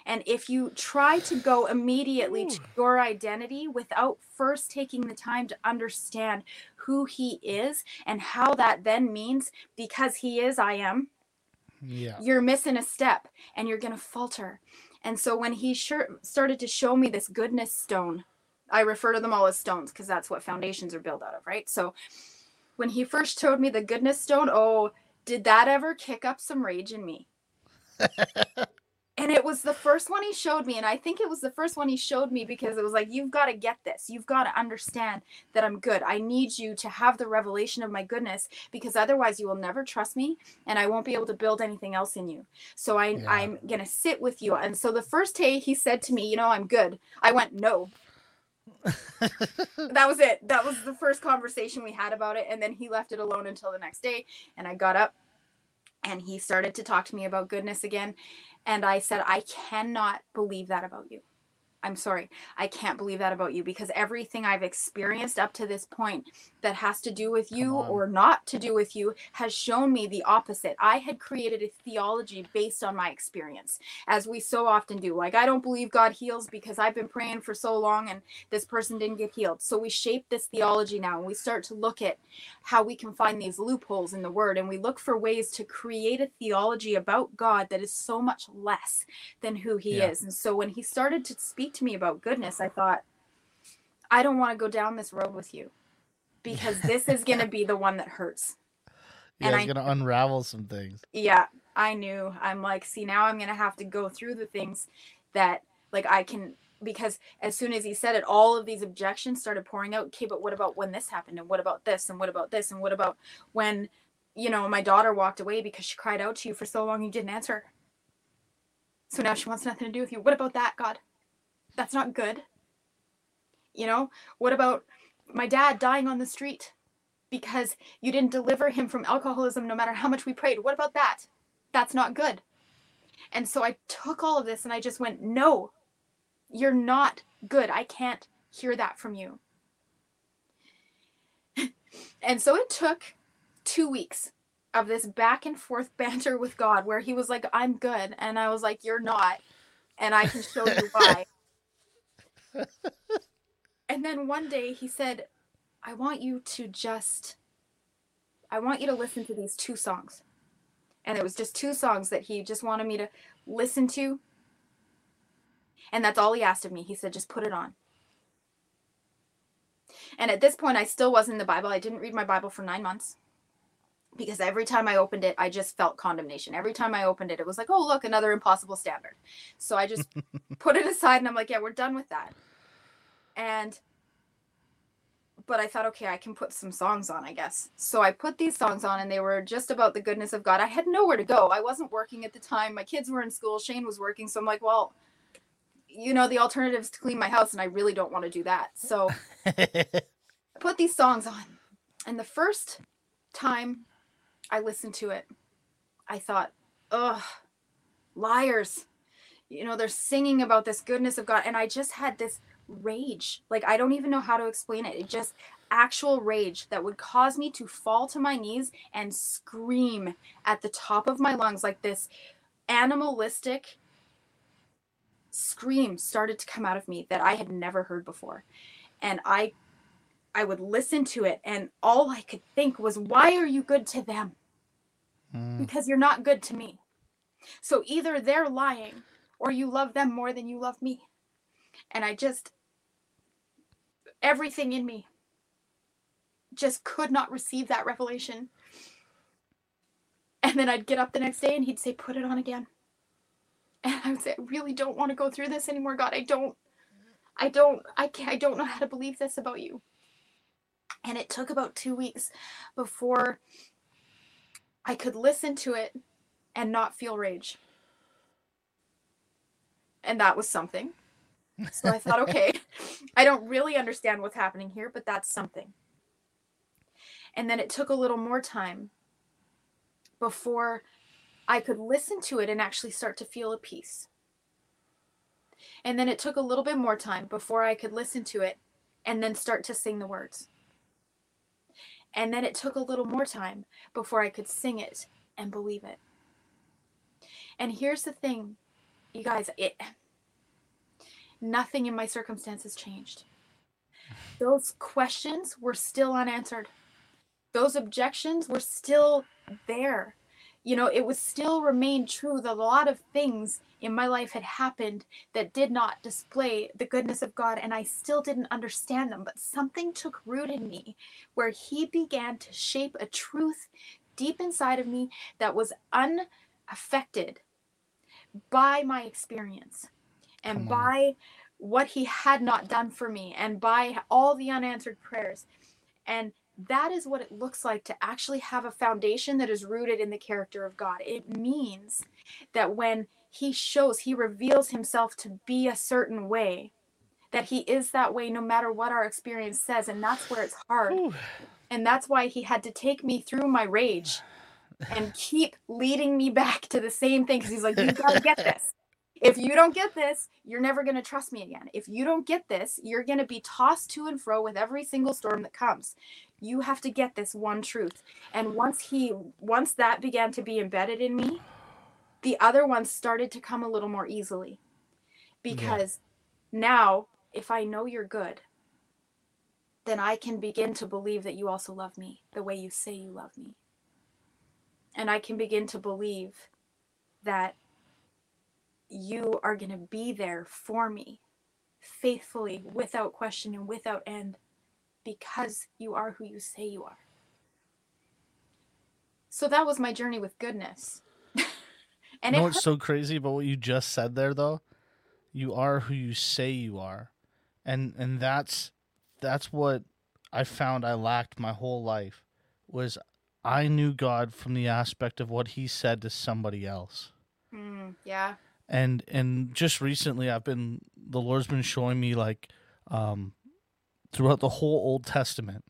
And if you try to go immediately Ooh. to your identity without first taking the time to understand who he is and how that then means because he is I am, yeah. you're missing a step and you're going to falter. And so when he sure started to show me this goodness stone, I refer to them all as stones because that's what foundations are built out of, right? So when he first showed me the goodness stone, oh, did that ever kick up some rage in me? [LAUGHS] and it was the first one he showed me and i think it was the first one he showed me because it was like you've got to get this. You've got to understand that i'm good. I need you to have the revelation of my goodness because otherwise you will never trust me and i won't be able to build anything else in you. So I, yeah. i'm going to sit with you. And so the first day he said to me you know i'm good. I went no [LAUGHS] that was it that was the first conversation we had about it and then he left it alone until the next day and i got up and he started to talk to me about goodness again and I said, I cannot believe that about you. I'm sorry. I can't believe that about you because everything I've experienced up to this point that has to do with you or not to do with you has shown me the opposite. I had created a theology based on my experience, as we so often do. Like, I don't believe God heals because I've been praying for so long and this person didn't get healed. So we shape this theology now and we start to look at how we can find these loopholes in the word and we look for ways to create a theology about God that is so much less than who he yeah. is. And so when he started to speak to me about goodness, I thought, I don't want to go down this road with you because this is going to be the one that hurts. [LAUGHS] Yeah, and it's going to unravel some things. Yeah, I knew. I'm like, see, now I'm going to have to go through the things that, like, I can, because as soon as he said it, all of these objections started pouring out. Okay, but what about when this happened? And what about this? And what about this? And what about when, you know, my daughter walked away because she cried out to you for so long you didn't answer? So now she wants nothing to do with you. What about that, God? That's not good. You know, what about my dad dying on the street because you didn't deliver him from alcoholism no matter how much we prayed? What about that? That's not good. And so I took all of this and I just went, no, you're not good. I can't hear that from you. [LAUGHS] and so it took two weeks of this back and forth [LAUGHS] banter with God where he was like, I'm good. And I was like, You're not. And I can show you [LAUGHS] why. And then one day he said, I want you to just, I want you to listen to these two songs. And it was just two songs that he just wanted me to listen to. And that's all he asked of me. He said, just put it on. And at this point, I still wasn't in the Bible. I didn't read my Bible for nine months because every time I opened it, I just felt condemnation. Every time I opened it, it was like, oh, look, another impossible standard. So I just [LAUGHS] put it aside and I'm like, yeah, we're done with that. And, but I thought, okay, I can put some songs on, I guess. So I put these songs on and they were just about the goodness of God. I had nowhere to go. I wasn't working at the time. My kids were in school. Shane was working. So I'm like, well, you know, the alternative is to clean my house and I really don't want to do that. So [LAUGHS] I put these songs on. And the first time I listened to it, I thought, ugh, liars. You know, they're singing about this goodness of God. And I just had this rage. Like, I don't even know how to explain it. It just actual rage that would cause me to fall to my knees and scream at the top of my lungs like this animalistic scream started to come out of me that I had never heard before. And I I would listen to it and all I could think was why are you good to them? Mm. Because you're not good to me. So either they're lying or you love them more than you love me. And I just everything in me just could not receive that revelation. And then I'd get up the next day and he'd say, Put it on again. And I would say, I really don't want to go through this anymore, God. I don't, I don't, I can't, I don't know how to believe this about you. And it took about two weeks before I could listen to it and not feel rage. And that was something. So I thought, okay, I don't really understand what's happening here, but that's something. And then it took a little more time before I could listen to it and actually start to feel a peace. And then it took a little bit more time before I could listen to it and then start to sing the words. And then it took a little more time before I could sing it and believe it. And here's the thing, you guys, it nothing in my circumstances changed. Those questions were still unanswered. Those objections were still there. You know, it was still remained true that a lot of things in my life had happened that did not display the goodness of God, and I still didn't understand them. But something took root in me where He began to shape a truth deep inside of me that was unaffected by my experience and by what He had not done for me and by all the unanswered prayers. And that is what it looks like to actually have a foundation that is rooted in the character of God. It means that when he shows, he reveals himself to be a certain way, that he is that way no matter what our experience says. And that's where it's hard. Ooh. And that's why he had to take me through my rage [SIGHS] and keep leading me back to the same thing because he's like, you gotta get this. If you don't get this, you're never going to trust me again. If you don't get this, you're going to be tossed to and fro with every single storm that comes. You have to get this one truth. And once he once that began to be embedded in me, the other ones started to come a little more easily. Because yeah. now if I know you're good, then I can begin to believe that you also love me the way you say you love me. And I can begin to believe that you are going to be there for me faithfully, without question and without end, because you are who you say you are. So that was my journey with goodness. [LAUGHS] and you know what's so crazy about what you just said there, though? You are who you say you are, and and that's that's what I found I lacked my whole life was I knew God from the aspect of what He said to somebody else. Mm, yeah and and just recently i've been the lord's been showing me like um throughout the whole old testament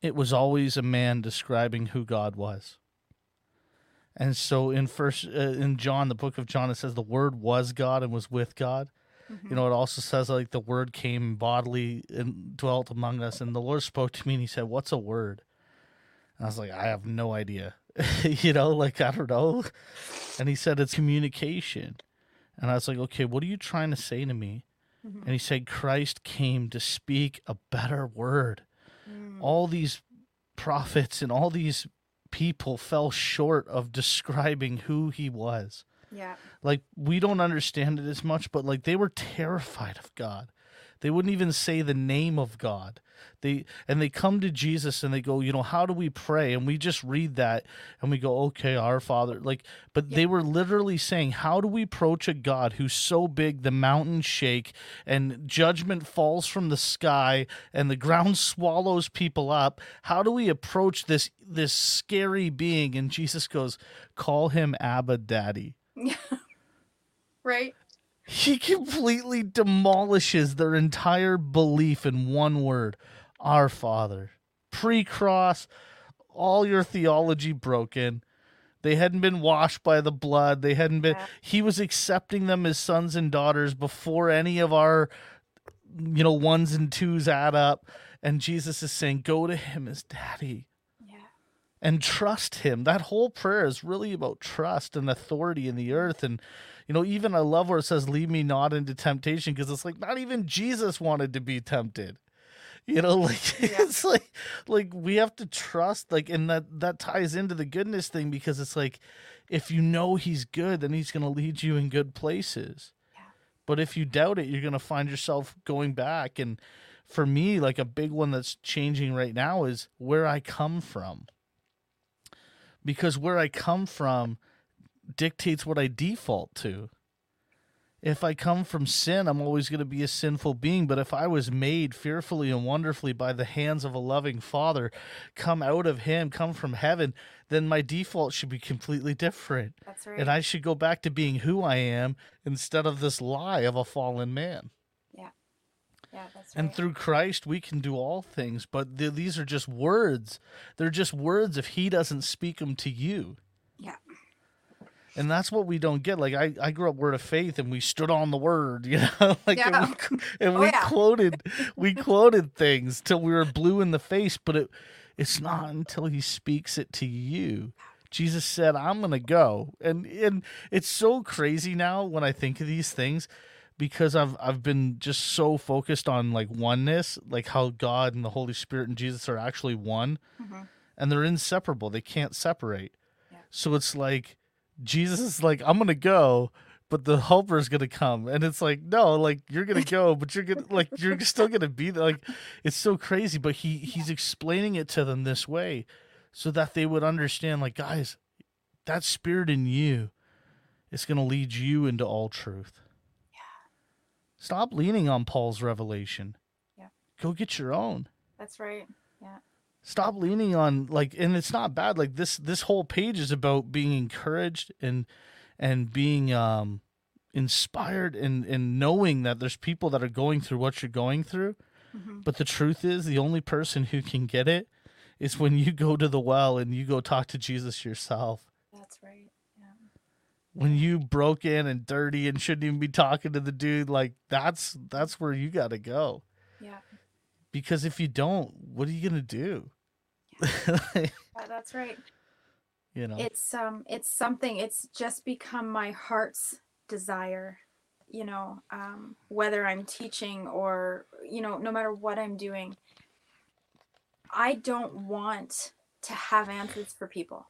it was always a man describing who god was. And so in first uh, in john the book of john it says the word was god and was with god. Mm-hmm. you know it also says like the word came bodily and dwelt among us. And the lord spoke to me and he said what's a word? And i was like i have no idea [LAUGHS] you know, like I don't know. And he said it's communication. And I was like, okay, what are you trying to say to me? Mm-hmm. And he said, Christ came to speak a better word. Mm. All these prophets and all these people fell short of describing who he was. Yeah. Like we don't understand it as much, but like they were terrified of God. They wouldn't even say the name of God. They and they come to Jesus and they go, you know, how do we pray? And we just read that and we go, okay, our Father. Like, but yeah. they were literally saying, how do we approach a God who's so big the mountains shake and judgment falls from the sky and the ground [LAUGHS] swallows people up? How do we approach this this scary being? And Jesus goes, call him Abba Daddy. Yeah. [LAUGHS] right he completely demolishes their entire belief in one word our father. Pre-cross all your theology broken. They hadn't been washed by the blood. They hadn't been he was accepting them as sons and daughters before any of our you know ones and twos add up. And jesus is saying go to him as daddy. Yeah. and trust him. That whole prayer is really about trust and authority in the earth. And you know, even I love where it says, lead me not into temptation, because it's like not even Jesus wanted to be tempted. You know, [LAUGHS] like yeah. it's like like we have to trust, like, and that that ties into the goodness thing because it's like if you know he's good, then he's gonna lead you in good places. Yeah. But if you doubt it, you're gonna find yourself going back. And for me, like a big one that's changing right now is where I come from. Because where I come from dictates what I default to. If I come from sin, I'm always going to be a sinful being. But if I was made fearfully and wonderfully by the hands of a loving Father, come out of Him, come from heaven, then my default should be completely different. That's right. And I should go back to being who I am instead of this lie of a fallen man. Yeah. Yeah, that's right. And through Christ, we can do all things. But th- these are just words. They're just words if He doesn't speak them to you. Yeah and that's what we don't get. Like I, I grew up word of faith, and we stood on the word, [LAUGHS] you know, like yeah. and we, and oh, we yeah. quoted, [LAUGHS] we quoted things till we were blue in the face. But it, it's not until He speaks it to you. Jesus said, "I'm gonna go," and and it's so crazy now when I think of these things because I've I've been just so focused on like oneness, like how God and the Holy Spirit and Jesus are actually one, mm-hmm. and they're inseparable. They can't separate. Yeah. So it's like Jesus is like, I'm gonna go, but the helper is gonna come, and it's like, no, like you're gonna go, but you're gonna like you're [LAUGHS] still gonna be there. Like it's so crazy, but he he's explaining it to them this way, so that they would understand. Like, guys, that spirit in you is gonna lead you into all truth. Yeah. Stop leaning on Paul's revelation. Yeah. Go get your own. That's right. Yeah stop leaning on like and it's not bad like this this whole page is about being encouraged and and being um inspired and and knowing that there's people that are going through what you're going through mm-hmm. but the truth is the only person who can get it is when you go to the well and you go talk to jesus yourself that's right yeah when you broke in and dirty and shouldn't even be talking to the dude, like that's that's where you got to go. Yeah. Because if you don't, what are you gonna do? That's right. [LAUGHS] you know. It's um it's something it's just become my heart's desire, you know, um whether I'm teaching or you know, no matter what I'm doing. I don't want to have answers for people.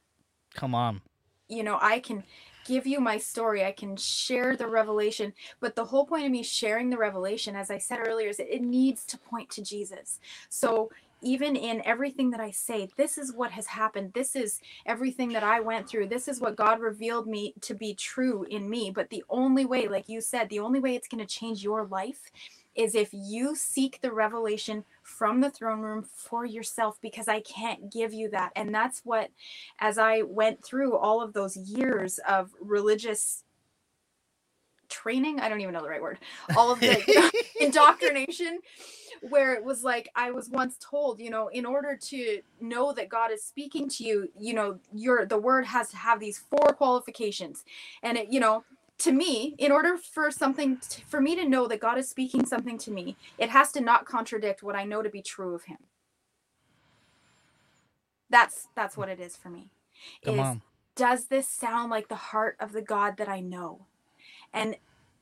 Come on. You know, I can give you my story. I can share the revelation. But the whole point of me sharing the revelation, as I said earlier, is it needs to point to Jesus. So even in everything that I say, this is what has happened. This is everything that I went through. This is what God revealed me to be true in me. But the only way, like you said, the only way it's going to change your life is if you seek the revelation from the throne room for yourself because I can't give you that. And that's what, as I went through all of those years of religious training, I don't even know the right word, all of the [LAUGHS] [LAUGHS] indoctrination, where it was like I was once told, you know, in order to know that God is speaking to you, you know, your the word has to have these four qualifications. And it, you know, to me, in order for something to, for me to know that God is speaking something to me, it has to not contradict what I know to be true of him. That's that's what it is for me. Come is on. does this sound like the heart of the God that I know? And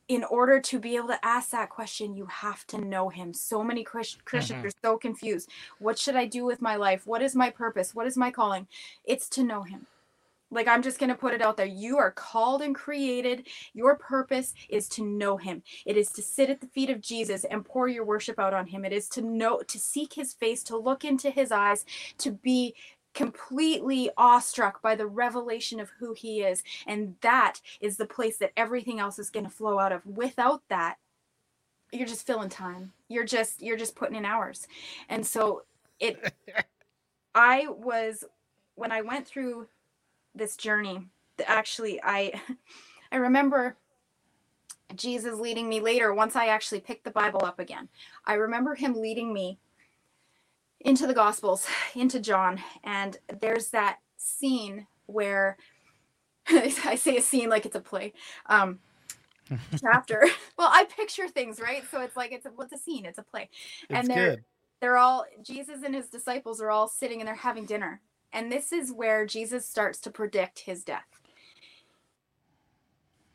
in order to be able to ask that question, you have to know him. So many Christ- Christians Mhm. are so confused. What should I do with my life? What is my purpose? What is my calling? It's to know him. Like I'm just going to put it out there. You are called and created. Your purpose is to know him. It is to sit at the feet of Jesus and pour your worship out on him. It is to know to seek his face, to look into his eyes, to be completely awestruck by the revelation of who he is. And that is the place that everything else is going to flow out of. Without that, you're just filling time. You're just you're just putting in hours. And so it [LAUGHS] I was when I went through this journey, actually I [LAUGHS] I remember Jesus leading me later once I actually picked the Bible up again. I remember him leading me into the gospels [SIGHS] into john and there's that scene where [LAUGHS] i say a scene like it's a play um [LAUGHS] chapter. Well i picture things right? So it's like it's a, what's a scene? It's a play. It's and they're good. they're all jesus and his disciples are all sitting and they're having dinner. And this is where jesus starts to predict his death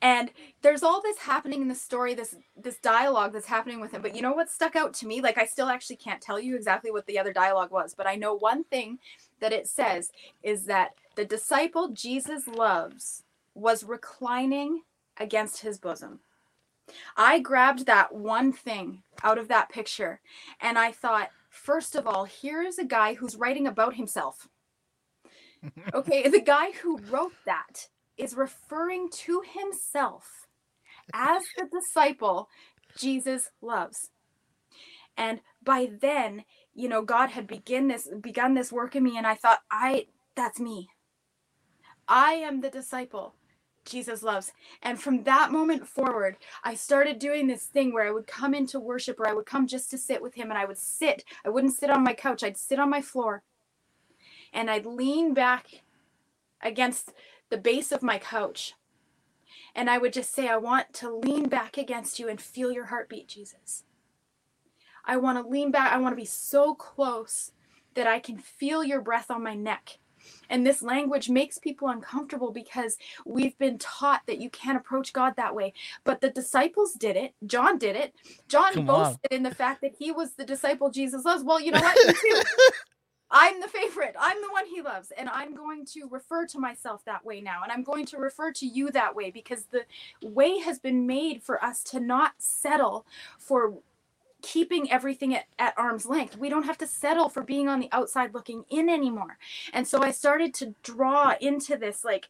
and there's all this happening in the story this this dialogue that's happening with him but you know what stuck out to me? Like i still actually can't tell you exactly what the other dialogue was but i know one thing that it says is that the disciple jesus loves was reclining against his bosom. I grabbed that one thing out of that picture and i thought first of all here is a guy who's writing about himself. [LAUGHS] Okay the guy who wrote that is referring to himself [LAUGHS] as the disciple Jesus loves. And by then, you know, God had begin this begun this work in me and I thought I that's me. I am the disciple Jesus loves. And from that moment forward, I started doing this thing where I would come into worship or I would come just to sit with him and I would sit. I wouldn't sit on my couch, I'd sit on my floor and I'd lean back against the base of my couch. And I would just say, I want to lean back against you and feel your heartbeat, Jesus. I want to lean back. I want to be so close that I can feel your breath on my neck. And this language makes people uncomfortable because we've been taught that you can't approach God that way. But the disciples did it. John did it. John Come on. boasted in the fact that he was the disciple Jesus loves. Well, you know what? [LAUGHS] I'm the favorite. I'm the one he loves. And I'm going to refer to myself that way now. And I'm going to refer to you that way because the way has been made for us to not settle for keeping everything at, at arm's length. We don't have to settle for being on the outside looking in anymore. And so I started to draw into this like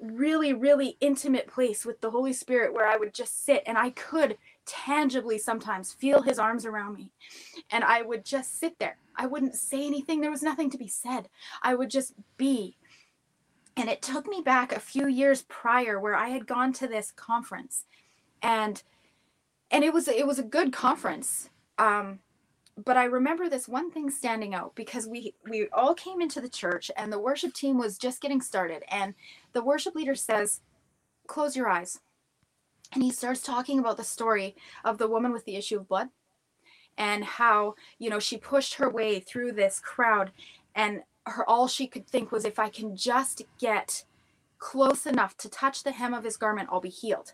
really, really intimate place with the Holy Spirit where I would just sit and I could tangibly sometimes feel his arms around me. And I would just sit there. I wouldn't say anything. There was nothing to be said. I would just be. And it took me back a few years prior where I had gone to this conference and and it was it was a good conference. Um but I remember this one thing standing out because we we all came into the church and the worship team was just getting started and the worship leader says close your eyes. And he starts talking about the story of the woman with the issue of blood and how, you know, she pushed her way through this crowd and her all she could think was if I can just get close enough to touch the hem of his garment, I'll be healed.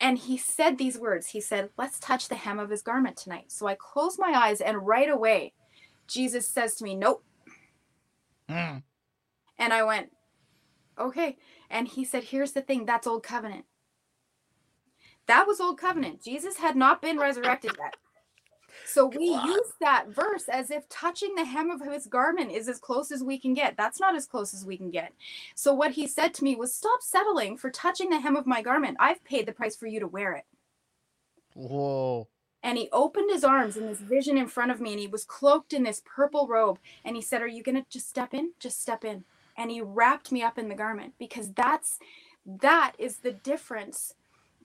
And he said these words. He said, Let's touch the hem of his garment tonight. So I close my eyes, and right away, Jesus says to me, Nope. Mm. And I went, Okay. And he said, Here's the thing that's old covenant. That was old covenant. Jesus had not been resurrected yet. So we use that verse as if touching the hem of his garment is as close as we can get. That's not as close as we can get. So what he said to me was, Stop settling for touching the hem of my garment. I've paid the price for you to wear it. Whoa. And he opened his arms in this vision in front of me, and he was cloaked in this purple robe. And he said, Are you going to just step in? Just step in. And he wrapped me up in the garment because that's that is the difference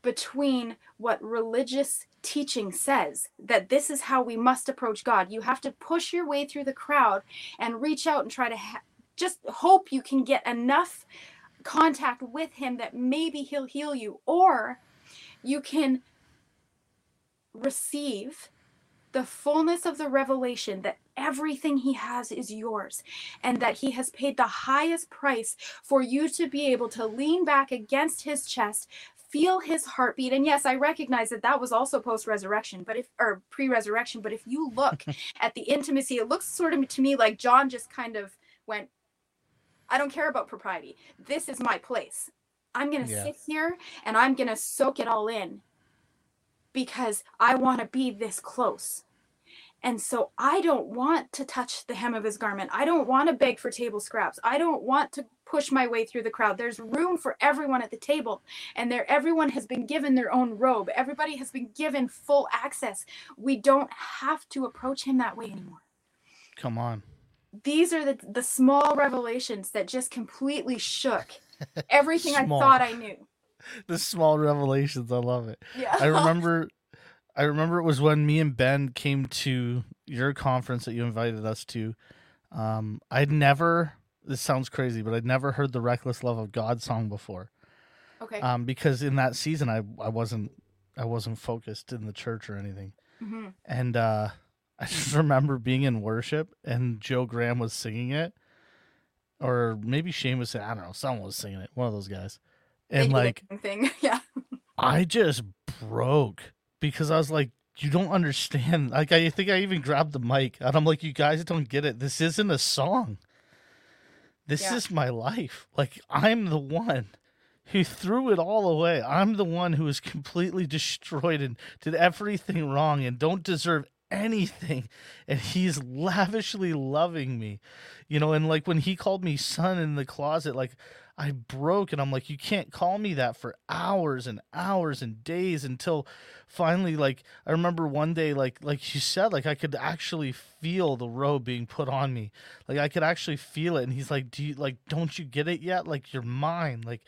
between what religious teaching says that this is how we must approach God. You have to push your way through the crowd and reach out and try to ha- just hope you can get enough contact with Him that maybe He'll heal you, or you can receive the fullness of the revelation that everything he has is yours and that he has paid the highest price for you to be able to lean back against his chest feel his heartbeat and yes i recognize that that was also post resurrection but if or pre resurrection but if you look [LAUGHS] at the intimacy it looks sort of to me like john just kind of went i don't care about propriety this is my place i'm going to yeah. sit here and i'm going to soak it all in because i want to be this close and so I don't want to touch the hem of his garment. I don't want to beg for table scraps. I don't want to push my way through the crowd. There's room for everyone at the table, and there everyone has been given their own robe. Everybody has been given full access. We don't have to approach him that way anymore. Come on. These are the the small revelations that just completely shook [LAUGHS] everything I thought I knew. [LAUGHS] The small revelations, I love it. Yeah. I [LAUGHS] remember I remember it was when me and Ben came to your conference that you invited us to. Um, I'd never. This sounds crazy, but I'd never heard the "Reckless Love of God" song before. Okay. Um, because in that season, I I wasn't I wasn't focused in the church or anything, mm-hmm. and uh, [LAUGHS] I just remember being in worship and Joe Graham was singing it, or maybe Shane was saying I don't know, someone was singing it, one of those guys, and like thing, [LAUGHS] yeah. I just broke because I was like, you don't understand. Like, I think I even grabbed the mic and I'm like, you guys don't get it. This isn't a song. This yeah. is my life. Like, I'm the one who threw it all away. I'm the one who was completely destroyed and did everything wrong and don't deserve anything. And he's lavishly loving me, you know. And like when he called me son in the closet, like I broke and I'm like, you can't call me that for hours and hours and days until finally, like, I remember one day, like, like you said, like I could actually feel the robe being put on me. Like I could actually feel it. And he's like, do you like, don't you get it yet? Like you're mine. Like,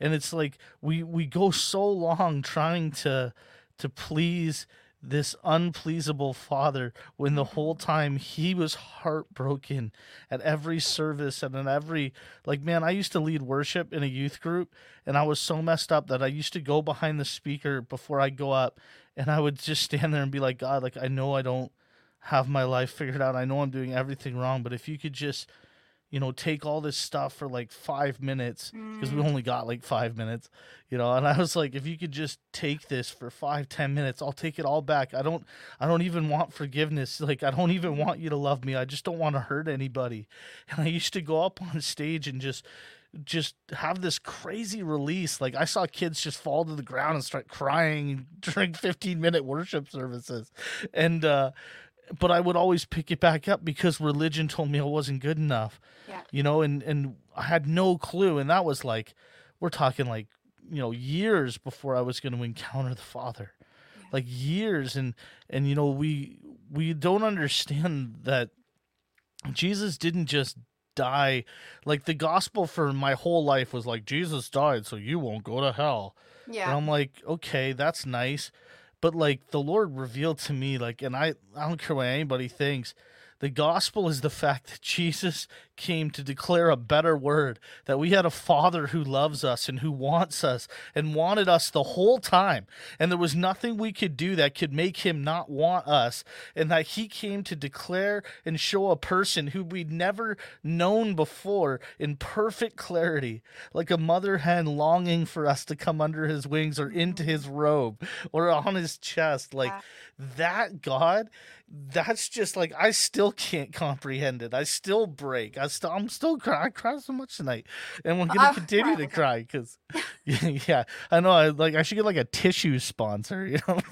and it's like, we, we go so long trying to, to please this unpleasable father when the whole time he was heartbroken at every service and in every like man i used to lead worship in a youth group and i was so messed up that i used to go behind the speaker before i go up and i would just stand there and be like god like i know i don't have my life figured out. I know i'm doing everything wrong but if you could just you know, take all this stuff for like five minutes because mm. we only got like five minutes, you know. And I was like, if you could just take this for five, ten minutes, I'll take it all back. I don't, I don't even want forgiveness. Like, I don't even want you to love me. I just don't want to hurt anybody. And I used to go up on stage and just, just have this crazy release. Like I saw kids just fall to the ground and start crying during [LAUGHS] 15 minute worship services. And uh but I would always pick it back up because religion told me I wasn't good enough. Yeah. You know, and and I had no clue and that was like we're talking like, you know, years before I was going to encounter the Father. Yeah. Like years and and you know, we we don't understand that Jesus didn't just die like the gospel for my whole life was like Jesus died so you won't go to hell. Yeah. And I'm like, okay, that's nice but like the Lord revealed to me, like, and I, I don't care what anybody thinks, The gospel is the fact that Jesus came to declare a better word, that we had a father who loves us and who wants us and wanted us the whole time. And there was nothing we could do that could make him not want us. And that he came to declare and show a person who we'd never known before in perfect clarity, like a mother hen longing for us to come under his wings or into his robe or on his chest. Like that God that's just like I still can't comprehend it. I still break. I still I'm still crying. I cry so much tonight, and I'm gonna continue to cry because, [LAUGHS] yeah, I know. I like I should get like a tissue sponsor, you know. [LAUGHS]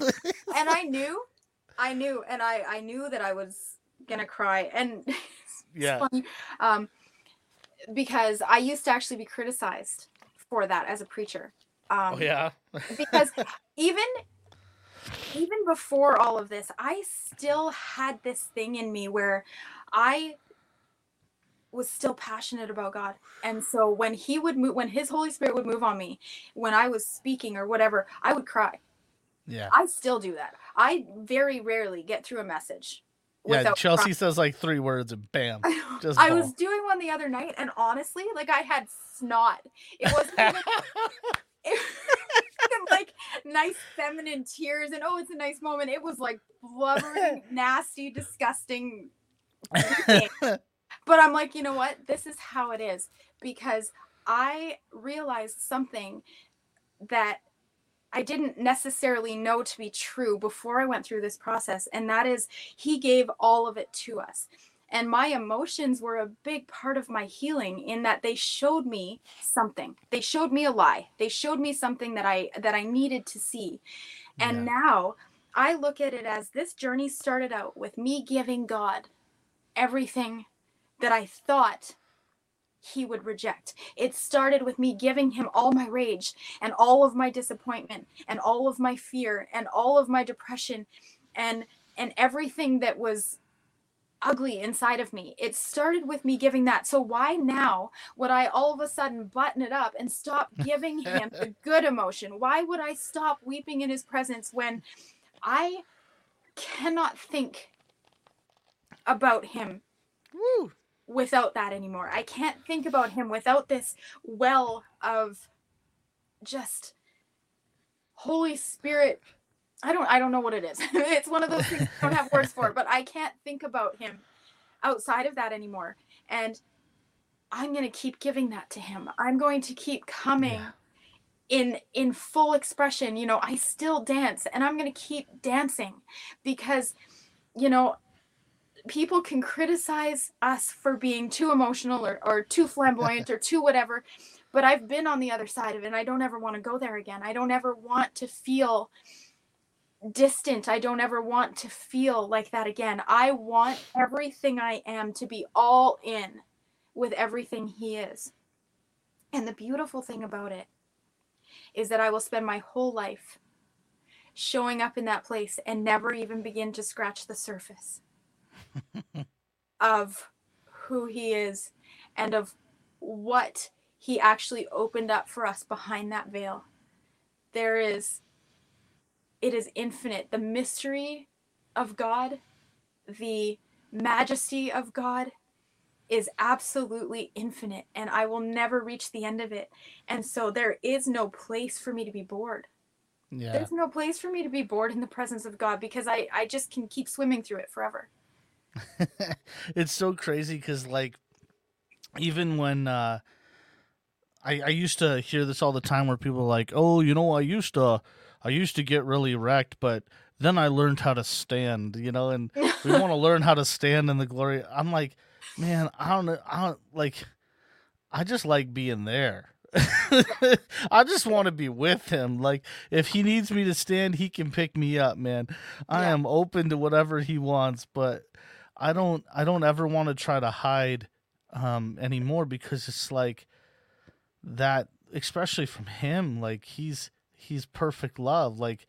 and I knew, I knew, and I I knew that I was gonna cry, and [LAUGHS] yeah, funny, um, because I used to actually be criticized for that as a preacher. Um, oh yeah, because even even before all of this, I still had this thing in me where I was still passionate about God. And so when he would move when his Holy Spirit would move on me, when I was speaking or whatever, I would cry. Yeah. I still do that. I very rarely get through a message. Yeah, Chelsea crying. says like three words and bam. [LAUGHS] Just I was doing one the other night and honestly, like I had snot. It wasn't even [LAUGHS] it, [LAUGHS] like nice feminine tears and oh it's a nice moment. It was like blubbering [LAUGHS] nasty disgusting [LAUGHS] but i'm like you know what? This is how it is because i realized something that I didn't necessarily know to be true before I went through this process. And that is, he gave all of it to us and my emotions were a big part of my healing in that they showed me something they showed me a lie they showed me something that i that i needed to see and yeah. now i look at it as this journey started out with me giving god everything that i thought he would reject. It started with me giving him all my rage and all of my disappointment and all of my fear and all of my depression and and everything that was ugly inside of me. It started with me giving that. So why now would I all of a sudden button it up and stop [LAUGHS] giving him the good emotion? Why would I stop weeping in his presence when I cannot think about him Woo. without that anymore? I can't think about him without this well of just Holy Spirit I don't I don't know what it is. [LAUGHS] it's one of those things I don't have words for, but I can't think about him outside of that anymore. And I'm going to keep giving that to him. I'm going to keep coming yeah. in in full expression. You know, I still dance and I'm going to keep dancing because you know, people can criticize us for being too emotional or, or too flamboyant or too whatever but i've been on the other side of it and i don't ever want to go there again i don't ever want to feel distant. I don't ever want to feel like that again. I want everything I am to be all in with everything He is. And the beautiful thing about it is that I will spend my whole life showing up in that place and never even begin to scratch the surface [LAUGHS] of who He is and of what He actually opened up for us behind that veil. There is it is infinite. The mystery of God, the majesty of God is absolutely infinite and I will never reach the end of it. And so there is no place for me to be bored. Yeah. There's no place for me to be bored in the presence of God because I I just can keep swimming through it forever. [LAUGHS] it's so crazy cuz like even when uh I I used to hear this all the time where people are like, "Oh, you know, I used to I used to get really wrecked, but then I learned how to stand, you know, and we want to [LAUGHS] learn how to stand in the glory. I'm like, man, I don't know. I don't like, I just like being there. [LAUGHS] I just want to be with him. Like, if he needs me to stand, he can pick me up, man. I yeah. am open to whatever he wants, but I don't, I don't ever want to try to hide um anymore because it's like that, especially from him. Like, he's, he's perfect love like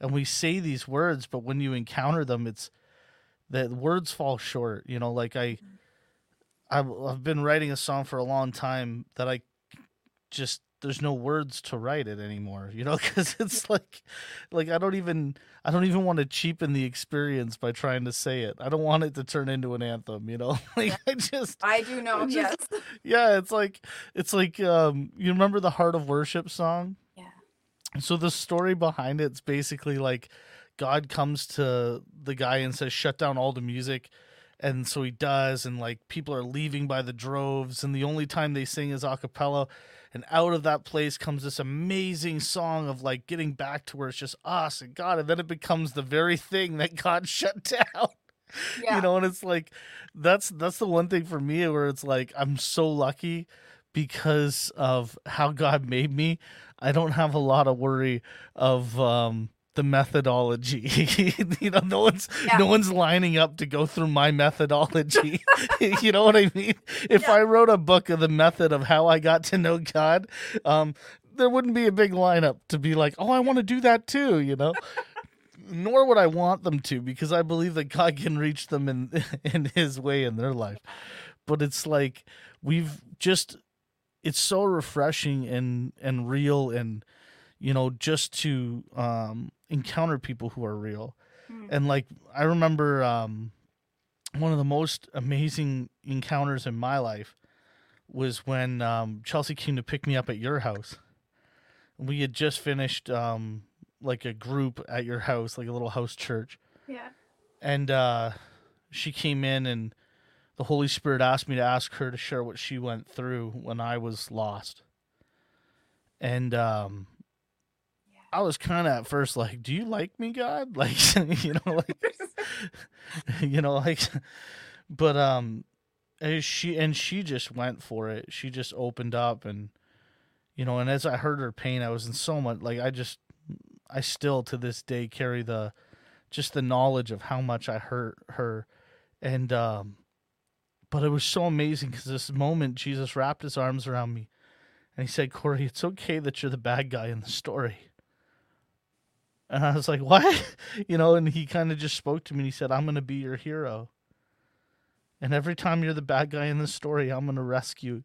and we say these words but when you encounter them it's that words fall short you know like i I've, been writing a song for a long time that i just there's no words to write it anymore you know [LAUGHS] because it's like like i don't even i don't even want to cheapen the experience by trying to say it i don't want it to turn into an anthem you know [LAUGHS] like i just I do know. just- yes. [LAUGHS] yeah it's like it's like um you remember the heart of worship song. So the story behind it's basically like god comes to the guy and says shut down all the music. And so he does and like people are leaving by the droves and the only time they sing is a cappella. And out of that place comes this amazing song of like getting back to where it's just us and god and then it becomes the very thing that god [LAUGHS] shut down. Yeah. you know and it's like that's that's the one thing for me where it's like i'm so lucky because of how god made me i don't have a lot of worry of um the methodology [LAUGHS] you know no one's Yeah. no one's lining up to go through my methodology [LAUGHS] you know what i mean if Yeah. i wrote a book of the method of how i got to know god um there wouldn't be a big lineup to be like oh i want to do that too you know nor would I want them to because I believe that God can reach them in [LAUGHS] in his way in their life. But it's like we've just it's so refreshing and and real and you know just to um encounter people who are real. Mm. And like I remember um one of the most amazing encounters in my life was when um Chelsea came to pick me up at your house. We had just finished um like a group at your house, like a little house church. Yeah. And uh she came in and the Holy Spirit asked me to ask her to share what she went through when I was lost. And um I was kind of at first like, "Do you like me, God?" [LAUGHS] Like, you know, like [LAUGHS] you know, like but um as she and she just went for it. She just opened up and you know, and as I heard her pain, I was in so much like I just I still to this day carry the just the knowledge of how much I hurt her and um but it was so amazing because this moment Jesus wrapped his arms around me and he said, Corey, it's okay that you're the bad guy in the story. And I was like, What? [LAUGHS] You know, and he kind of just spoke to me and he said, I'm gonna be your hero. And every time you're the bad guy in the story, I'm gonna rescue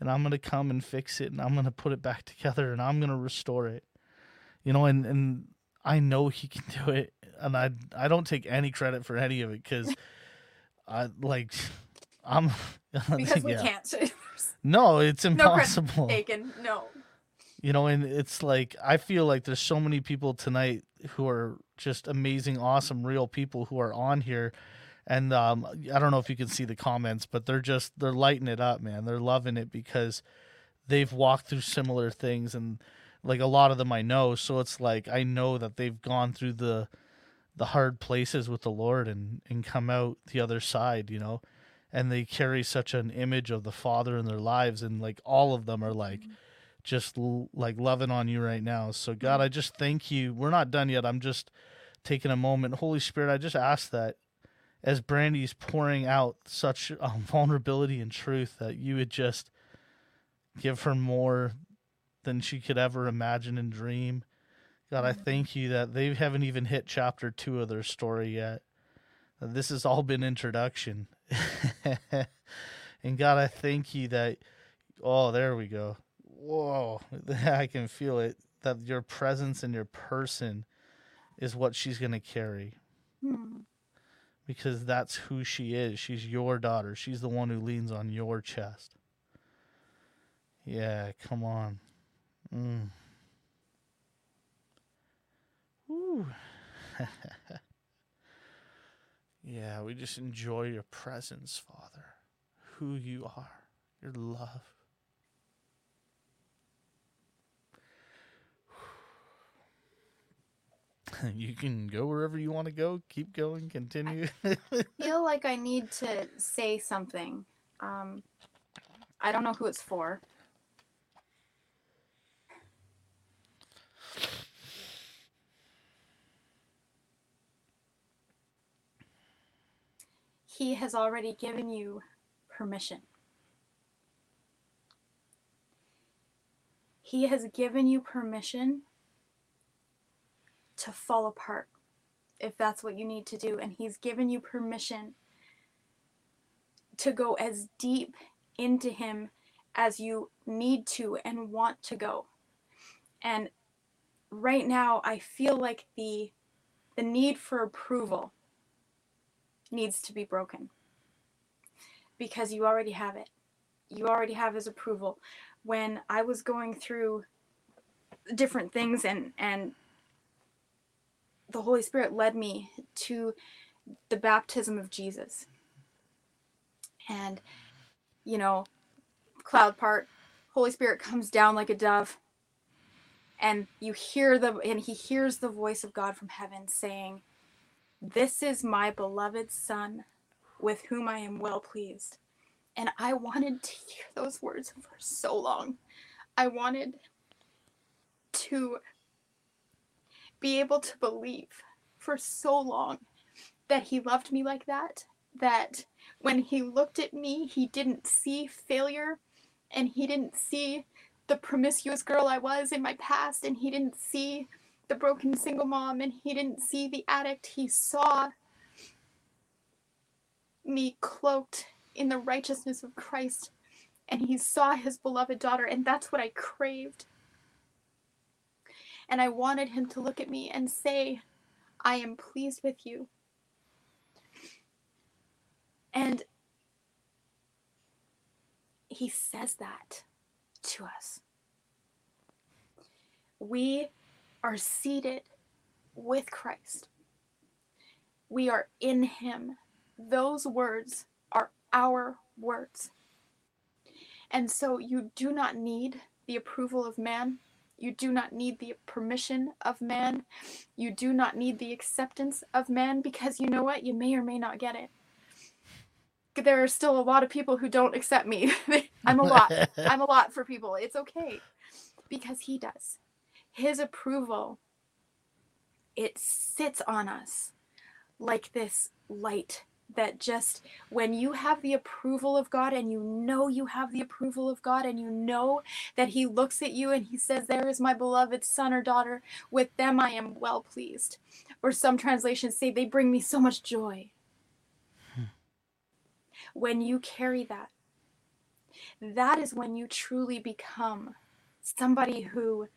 and I'm gonna come and fix it and I'm gonna put it back together and I'm gonna restore it. You know, and, and I know he can do it and I I don't take any credit for any of it because [LAUGHS] I like I'm [LAUGHS] Because we yeah. can't. Say no, it's impossible. Taken. No. you know, and it's like I feel like there's so many people tonight who are just amazing, awesome, real people who are on here. And um, I don't know if you can see the comments, but they're just they're lighting it up, man. They're loving it because they've walked through similar things and like a lot of them I know, so it's like I know that they've gone through the the hard places with the Lord and and come out the other side, you know. And they carry such an image of the Father in their lives and like all of them are like just l- like loving on you right now. So God, I just thank you. We're not done yet. I'm just taking a moment. Holy Spirit, I just ask that as Brandie's pouring out such um, [LAUGHS] vulnerability and truth that you would just give her more than she could ever imagine and dream. God, I thank you that they haven't even hit chapter two of their story yet. This has all been introduction. [LAUGHS] and God, I thank you that, oh, there we go. Whoa, [LAUGHS] I can feel it. That your presence and your person is what she's going to carry Hmm. because that's who she is. She's your daughter. She's the one who leans on your chest. Yeah, come on. Mm. Woo. [LAUGHS] yeah, we just enjoy your presence, Father. Who you are, your love. [SIGHS] You can go wherever you want to go. Keep going. Continue. feel like I need to say something. Um, I don't know who it's for. He has already given you permission. He has given you permission to fall apart if that's what you need to do. And He's given you permission to go as deep into Him as you need to and want to go. And right now I feel like the the need for approval needs to be broken. Because you already have it. You already have his approval. When I was going through different things and and the Holy Spirit led me to the baptism of Jesus. And you know, cloud part, Holy Spirit comes down like a dove and you hear the and he hears the voice of God from heaven saying, "This is my beloved son with whom I am well pleased." And I wanted to hear those words for so long. I wanted to be able to believe for so long that he loved me like that, that when he looked at me, he didn't see failure and he didn't see the promiscuous girl I was in my past and he didn't see the broken single mom and he didn't see the addict. He saw me cloaked in the righteousness of Christ and he saw his beloved daughter and that's what I craved. And I wanted him to look at me and say, I am pleased with you. And he says that to us. We are seated with Christ. We are in him. Those words are our words. And so you do not need the approval of man. You do not need the permission of man. You do not need the acceptance of man because you know what? You may or may not get it. There are still a lot of people who don't accept me. [LAUGHS] I'm a lot. [LAUGHS] I'm a lot for people. It's okay because he does. His approval it sits on us like this light that just when you have the approval of God and you know you have the approval of God and you know that He looks at you and He says, There is my beloved son or daughter, with them I am well pleased. Or some translations say, They bring me so much joy. Hmm. When you carry that, that is when you truly become somebody who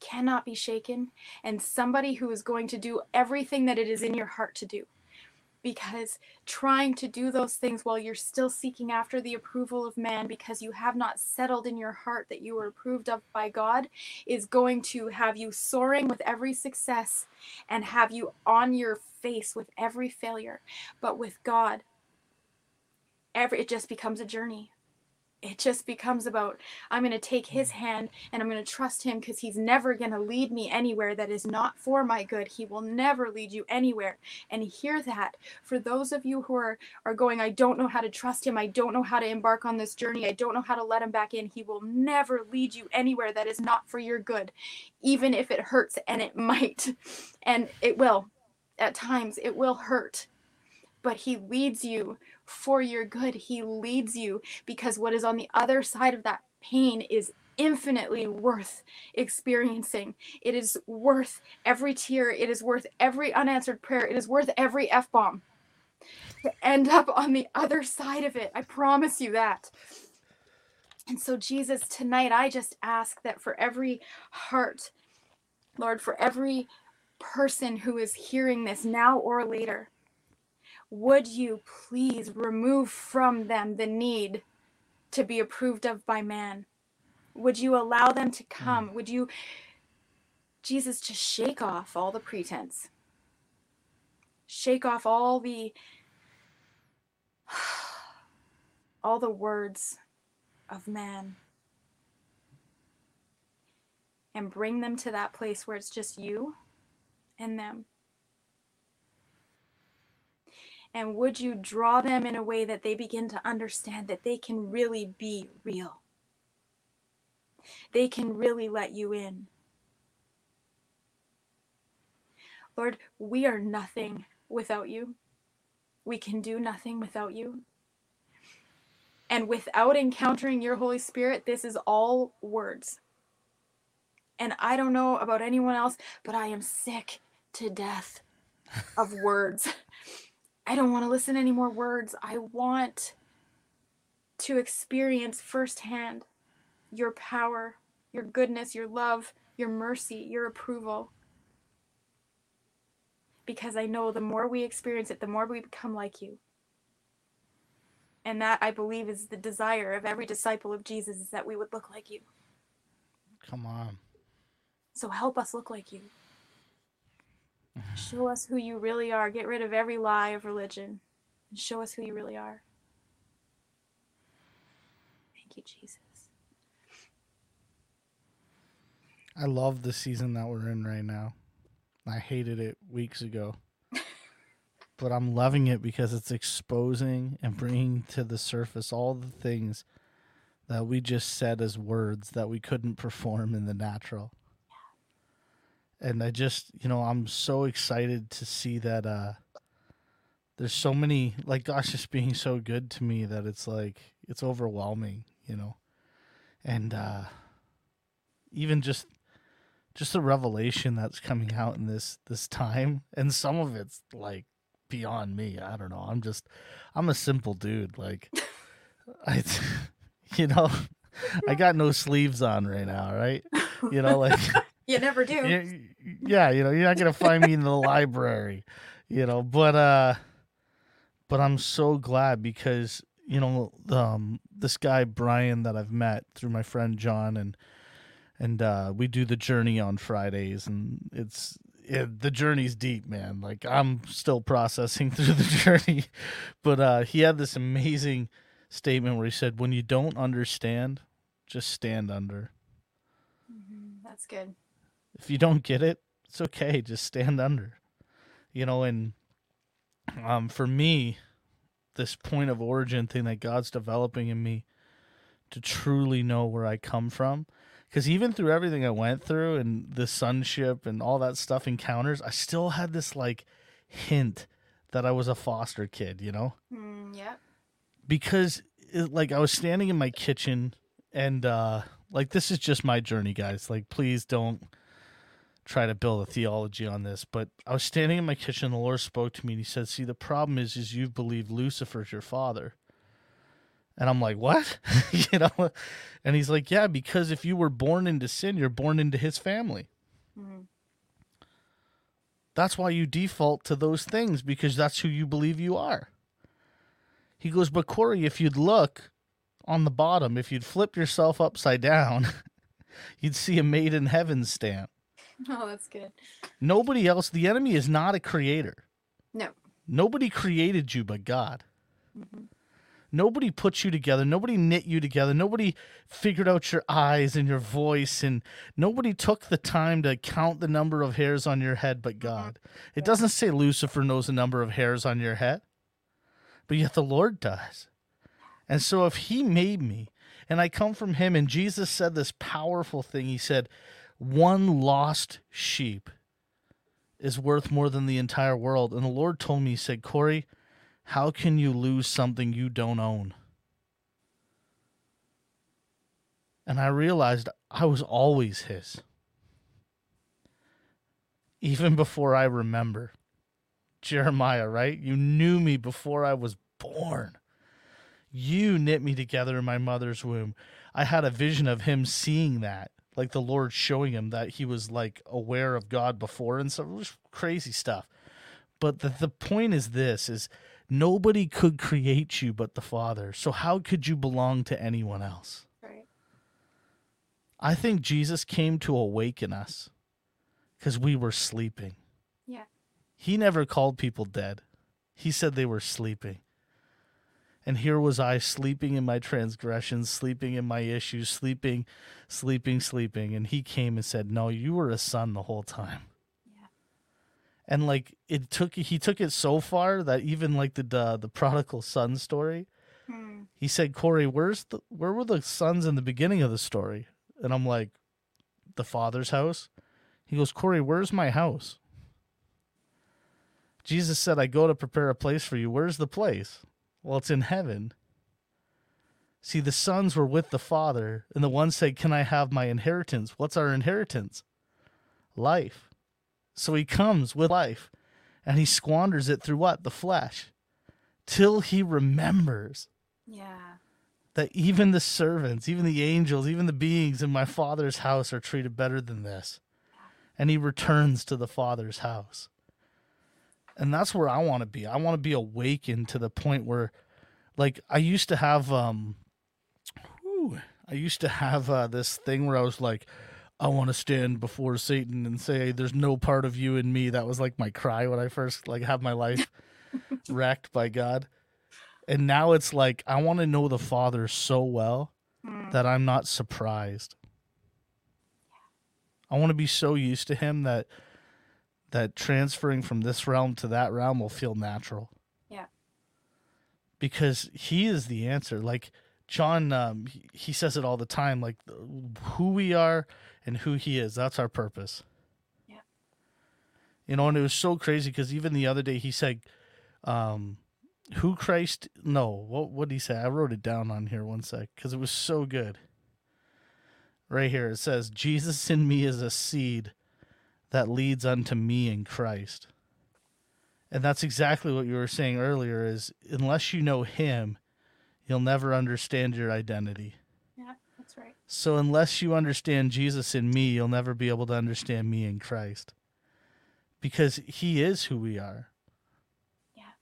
cannot be shaken and somebody who is going to do everything that it is in your heart to do because trying to do those things while you're still seeking after the approval of man because you have not settled in your heart that you are approved of by God is going to have you soaring with every success and have you on your face with every failure. But with God, every it just becomes a journey it just becomes about I'm going to take his mm-hmm. hand and I'm going to trust him because he's never going to lead me anywhere that is not for my good. He will never lead you anywhere. And hear that for those of you who are are going I don't know how to trust him. I don't know how to embark on this journey. I don't know how to let him back in. He will never lead you anywhere that is not for your good, even if it hurts and it might. And it will. At times it will hurt. But he leads you for your good. He leads you because what is on the other side of that pain is infinitely worth experiencing. It is worth every tear. It is worth every unanswered prayer. It is worth every F bomb to end up on the other side of it. I promise you that. And so, Jesus, tonight I just ask that for every heart, Lord, for every person who is hearing this now or later, would you please remove from them the need to be approved of by man? Would you allow them to come? Mm. Would you, Jesus, just shake off all the pretense? Shake off all the [SIGHS] all the words of man and bring them to that place where it's just you and them. And would you draw them in a way that they begin to understand that they can really be real? They can really let you in. Lord, we are nothing without you. We can do nothing without you. And without encountering your Holy Spirit, this is all words. And I don't know about anyone else, but I am sick to death of words. [LAUGHS] I don't want to listen any more words. I want to experience firsthand your power, your goodness, your love, your mercy, your approval. Because I know the more we experience it, the more we become like you. And that I believe is the desire of every disciple of Jesus is that we would look like you. Come on. So help us look like you. Mm-hmm. Show us who you really are. Get rid of every lie of religion and show us who you really are. Thank you, Jesus. I love the season that we're in right now. I hated it weeks ago. [LAUGHS] but I'm loving it because it's exposing and bringing to the surface all the things that we just said as words that we couldn't perform in the natural. And I just, you know, I'm so excited to see that uh there's so many like Gosh just being so good to me that it's like it's overwhelming, you know. And uh even just just the revelation that's coming out in this this time and some of it's like beyond me i don't know i'm just i'm a simple dude like i [LAUGHS] you know i got no sleeves on right now right you know like [LAUGHS] you never do yeah you know you're not gonna find me in the library you know but uh but i'm so glad because you know um this guy brian that i've met through my friend john and and uh, we do the journey on Fridays, and it's it, the journey's deep, man. Like I'm still processing [LAUGHS] through the journey, but uh, he had this amazing statement where he said, "When you don't understand, just stand under." Mm-hmm. That's good. If you don't get it, it's okay. Just stand under. You know, and um, for me, this point of origin thing that God's developing in me to truly know where I come from because even through everything I went through and the sonship and all that stuff encounters, I still had this like hint that I was a foster kid, you know? Mm, yeah. Because it, like I was standing in my kitchen and uh like this is just my journey, guys. Like please don't try to build a theology on this, but I was standing in my kitchen, the Lord spoke to me and he said, "See, the problem is is you've believed Lucifer's your father." And I'm like, what? [LAUGHS] you know? And he's like, yeah, because if you were born into sin, you're born into his family. Mm-hmm. That's why you default to those things because that's who you believe you are. He goes, but Corey, if you'd look on the bottom, if you'd flip yourself upside down, [LAUGHS] you'd see a made in heaven stamp. [LAUGHS] Oh, that's good. Nobody else, the enemy is not a creator. No. Nobody created you but God. Mm-hmm. Nobody put you together. Nobody knit you together. Nobody figured out your eyes and your voice. And nobody took the time to count the number of hairs on your head but mm-hmm. God. It doesn't say Lucifer knows the number of hairs on your head, but yet the Lord does. And so if He made me and I come from Him, and Jesus said this powerful thing He said, one lost sheep is worth more than the entire world. And the Lord told me, He said, Corey, how can you lose something you don't own? And I realized I was always his. Even before I remember. Jeremiah, right? You knew me before I was born. You knit me together in my mother's womb. I had a vision of him seeing that, like the Lord showing him that he was like aware of God before and so it was crazy stuff. But the, the point is this is Nobody could create you but the Father. So how could you belong to anyone else? Right. I think Jesus came to awaken us because we were sleeping. Yeah. He never called people dead. He said they were sleeping. And here was I sleeping in my transgressions, sleeping in my issues, sleeping, sleeping, sleeping. And he came and said, No, you were a son the whole time. And like it took he took it so far that even like the the, the prodigal son story hmm. he said corey where's the where were the sons in the beginning of the story? And i'm like the father's house? He goes corey where's my house? Jesus said i go to prepare a place for you. Where's the place well it's in heaven see the sons were with the father and the one said can i have my inheritance what's our inheritance life so he comes with life and he squanders it through what? The flesh. Till he remembers. Yeah. that even the servants, even the angels, even the beings in my father's house are treated better than this. And he returns to the father's house. And that's where I want to be. I want to be awakened to the point where like I used to have um whew, I used to have uh, this thing where I was like I want to stand before Satan and say there's no part of you in me. That was like my cry when I first like have my life [LAUGHS] wrecked by God and now it's like I want to know the Father so well mm. that I'm not surprised. I want to be so used to him that that transferring from this realm to that realm will feel natural. Yeah. Because he is the answer. Like John um, he, says it all the time like who we are and who he is. That's our purpose. Yeah. You know, and it was so crazy because even the other day he said um who Christ? No, what what did he say? I wrote it down on here one sec because it was so good. Right here it says, "Jesus in me is a seed that leads unto me in Christ." And that's exactly what you were saying earlier. Is unless you know Him, you'll never understand your identity. Yeah, that's right. So unless you understand Jesus in me, you'll never be able to understand me in Christ. Because He is who we are. Yeah,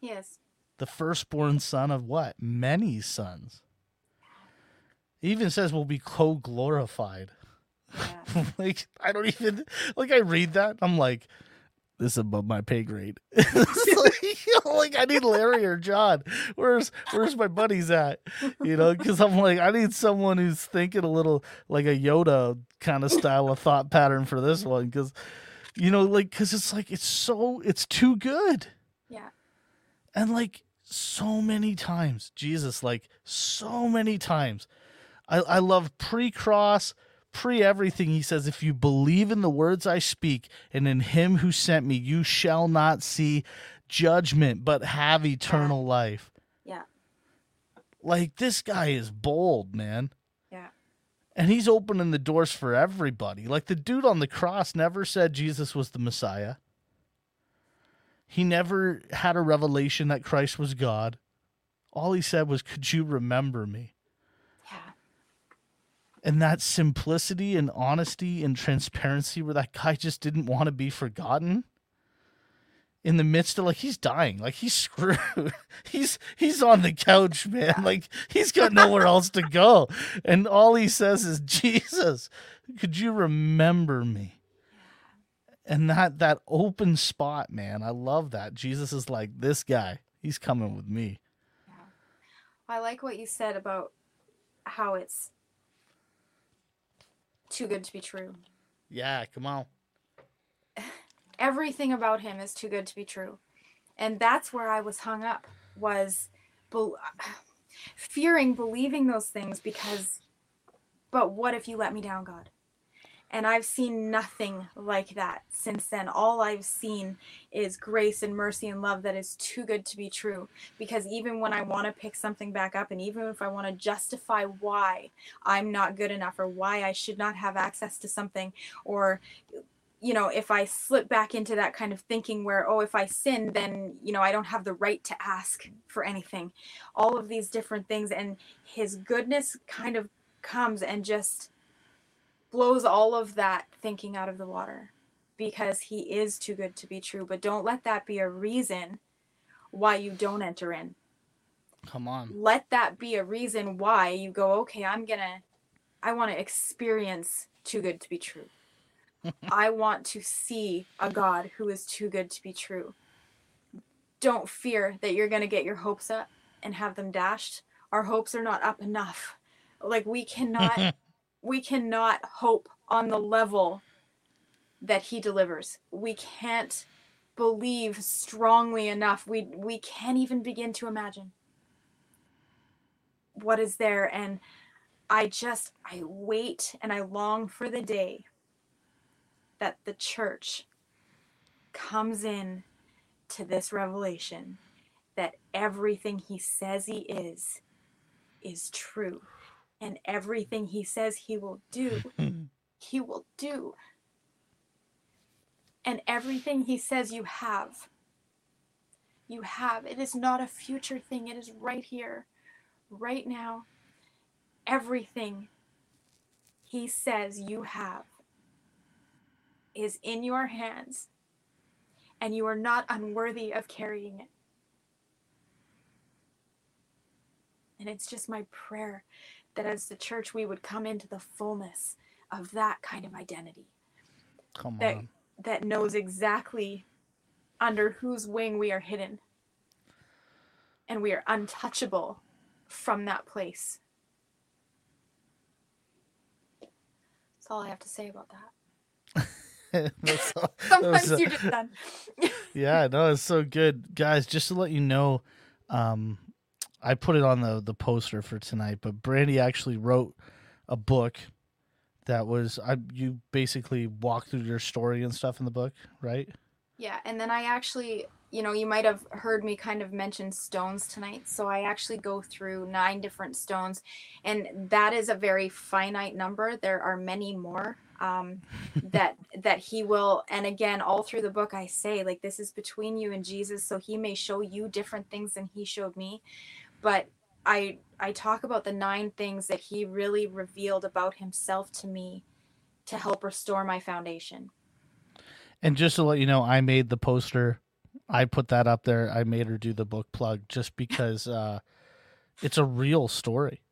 He is the firstborn son of what? Many sons. It even says we'll be co glorified. Yeah. [LAUGHS] like I don't even like I read that. I'm like, this is above my pay grade. [LAUGHS] [LAUGHS] like, like, I need Larry or John. Where's where's my buddies at? You know, because I'm like I need someone who's thinking a little like a Yoda kind of style of thought pattern for this one. Because you know, like because it's like it's so it's too good. Yeah. And like so many times. Jesus, like so many times. I, I love pre cross, pre everything. He says, If you believe in the words I speak and in him who sent me, you shall not see judgment, but have eternal yeah. life. Yeah. Like this guy is bold, man. Yeah. And he's opening the doors for everybody. Like the dude on the cross never said Jesus was the Messiah. He never had a revelation that Christ was God. All he said was, Could you remember me? And that simplicity and honesty and transparency where that guy just didn't want to be forgotten in the midst of like he's dying like he's [LAUGHS] screwed he's he's on the couch man like he's got nowhere [LAUGHS] else to go and all he says is jesus could you remember me and that that open spot, man, I love that. Jesus is like this guy. He's coming with me. Yeah. I like what you said about how it's too good to be true. Yeah, come on. [SIGHS] Everything about him is too good to be true. And that's where I was hung up was be- [SIGHS] fearing believing those things because but what if you let me down, God? And I've seen nothing like that since then. All I've seen is grace and mercy and love that is too good to be true. Because even when I want to pick something back up, and even if I want to justify why I'm not good enough or why I should not have access to something, or you know, if I slip back into that kind of thinking where, oh, if I sin, then, you know, I don't have the right to ask for anything, all of these different things. And his goodness kind of comes and just blows all of that thinking out of the water because he is too good to be true. But don't let that be a reason why you don't enter in. Come on. Let that be a reason why you go, okay, I'm going to, I want to experience too good to be true. [LAUGHS] I want to see a God who is too good to be true. Don't fear that you're going to get your hopes up and have them dashed. Our hopes are not up enough. Like we cannot [LAUGHS] we cannot hope on the level that he delivers. We can't believe strongly enough. We we can't even begin to imagine what is there and I just I wait and I long for the day that the church comes in to this revelation that everything he says he is is true and everything he says he will do, [LAUGHS] he will do. And everything he says you have, you have. It is not a future thing, it is right here, right now, everything He says you have is in your hands, and you are not unworthy of carrying it. And it's just my prayer that as the church, we would come into the fullness of that kind of identity. Come that, on. That knows exactly under whose wing we are hidden. And we are untouchable from that place. That's all I have to say about that. [LAUGHS] That's all- [LAUGHS] Sometimes was, you're just done. [LAUGHS] yeah, no, it's so good, guys. Just to let you know, um, I put it on the the poster for tonight. But Brandie actually wrote a book that was I you basically walk through your story and stuff in the book, right? Yeah, and then I actually, you know, you might have heard me kind of mention stones tonight. So I actually go through nine different stones, and that is a very finite number. There are many more um, [LAUGHS] that that he will. And again, all through the book, I say like this is between you and Jesus, so he may show you different things than he showed me, but I I talk about the nine things that he really revealed about himself to me to help restore my foundation. And just to let you know, I made the poster. I put that up there. I made her do the book plug just because uh, it's a real story.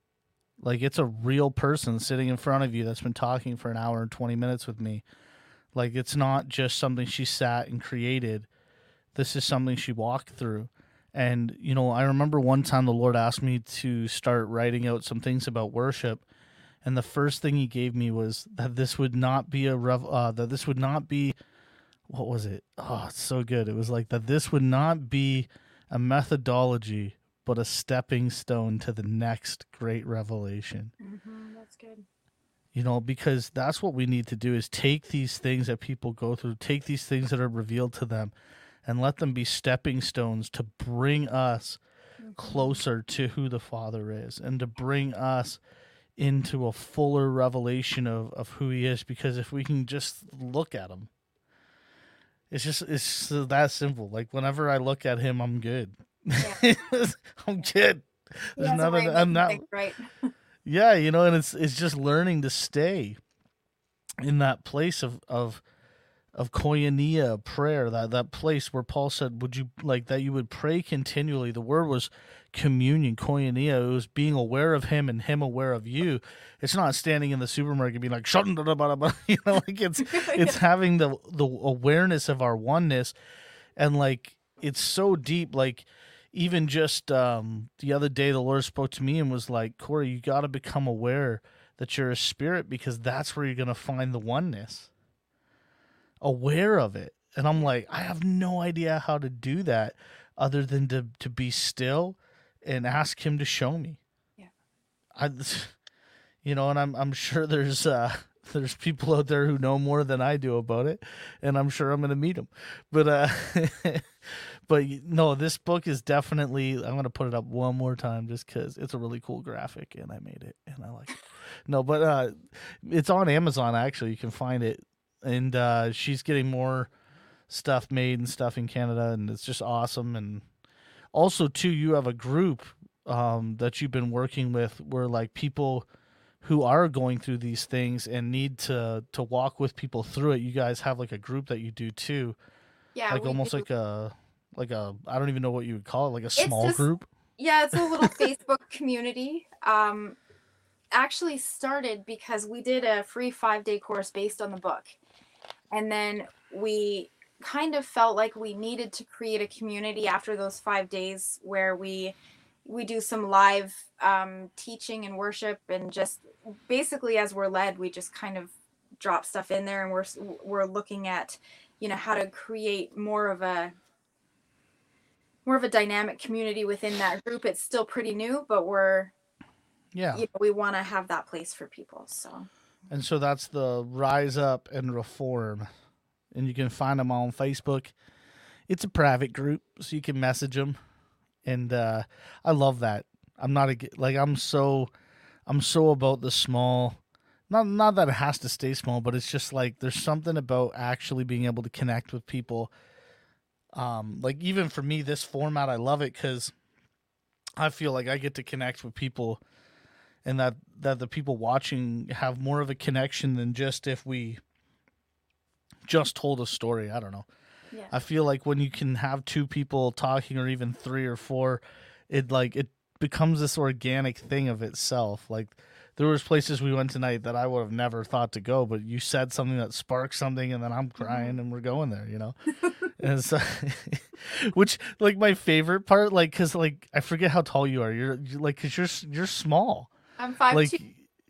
Like it's a real person sitting in front of you that's been talking for an hour and 20 minutes with me. Like it's not just something she sat and created. This is something she walked through. And, you know, I remember one time the Lord asked me to start writing out some things about worship. And the first thing he gave me was that this would not be a rev- uh, that this would not be what was it? Oh, it's so good. It was like that this would not be a methodology, but a stepping stone to the next great revelation. Mm-hmm, that's good. You know, because that's what we need to do is take these things that people go through, take these things that are revealed to them, and let them be stepping stones to bring us closer to who the Father is and to bring us into a fuller revelation of, of who he is. Because if we can just look at him, it's just it's that simple. Like whenever I look at him, I'm good. Yeah. [LAUGHS] I'm good. There's has nothing. of I'm not. right. Yeah, you know, and it's it's just learning to stay in that place of of of koinonia prayer, that that place where Paul said, "Would you like that? You would pray continually." The word was communion, koinonia. It was being aware of Him and Him aware of you. It's not standing in the supermarket being like, "Shut [LAUGHS] you know, like it's [LAUGHS] it's having the the awareness of our oneness, and like it's so deep, like even just um, the other day, the Lord spoke to me and was like, Corey, you got to become aware that you're a spirit because that's where you're going to find the oneness. Aware of it. And I'm like, I have no idea how to do that other than to, to be still and ask Him to show me. Yeah. I, [LAUGHS] you know, and I'm, I'm sure there's, uh, [LAUGHS] there's people out there who know more than I do about it, and I'm sure I'm going to meet them. But uh, [LAUGHS] but no, this book is definitely. I'm going to put it up one more time just because it's a really cool graphic, and I made it, and I like it. No, but uh, it's on Amazon actually. You can find it, and uh, she's getting more stuff made and stuff in Canada, and it's just awesome. And also, too, you have a group um, that you've been working with where like people who are going through these things and need to to walk with people through it. You guys have like a group that you do too, Yeah, like almost do. like a like a I don't even know what you would call it, like a small just- group. yeah, it's a little [LAUGHS] Facebook community. Um, actually started because we did a free five day course based on the book, and then we kind of felt like we needed to create a community after those five days where we we do some live um, teaching and worship and just basically as we're led we just kind of drop stuff in there and we're we're looking at you know how to create more of a more of a dynamic community within that group. It's still pretty new but we're Yeah, you know we want to have that place for people so and so that's the Rise Up and Reform, and you can find them on Facebook. It's a private group, so you can message them, and uh, I love that. I'm not a like I'm so I'm so about the small. Not not that it has to stay small, but it's just like there's something about actually being able to connect with people. Um, like even for me, this format I love it because I feel like I get to connect with people and that that the people watching have more of a connection than just if we just told a story. I don't know. Yeah. I feel like when you can have two people talking or even three or four, it like it becomes this organic thing of itself. Like there was places we went tonight that I would have never thought to go, but you said something that sparked something, and then I'm mm-hmm. crying, and we're going there, you know. [LAUGHS] and so, [LAUGHS] which like my favorite part, like because like I forget how tall you are. You're, you're like because you're you're small. I'm five like two.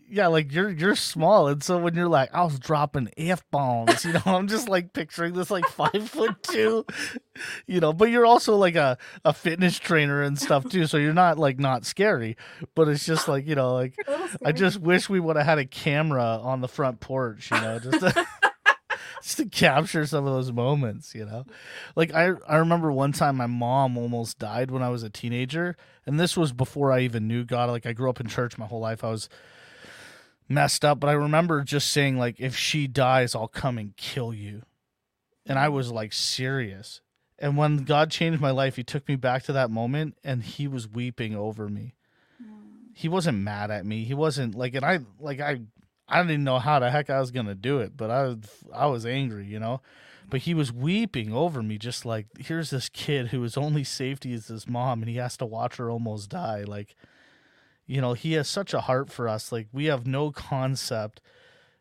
yeah, like you're you're small, and so when you're like I was dropping f bombs, you know, [LAUGHS] I'm just like picturing this like five foot [LAUGHS] two, you know, but you're also like a a fitness trainer and stuff too, so you're not like not scary, but it's just like you know like [LAUGHS] You're a little I just wish we would have had a camera on the front porch, you know, just to, [LAUGHS] just to capture some of those moments, you know. Like I I remember one time my mom almost died when I was a teenager, and this was before I even knew God. Like I grew up in church my whole life. I was messed up, but I remember just saying like if she dies, I'll come and kill you. And I was like serious. And when God changed my life, he took me back to that moment and he was weeping over me mm. he wasn't mad at me. He wasn't like, and I like I I didn't know how the heck I was gonna do it, but I I was angry, you know. But he was weeping over me, just like here's this kid who his only safety is his mom, and he has to watch her almost die. Like, you know, he has such a heart for us. Like we have no concept,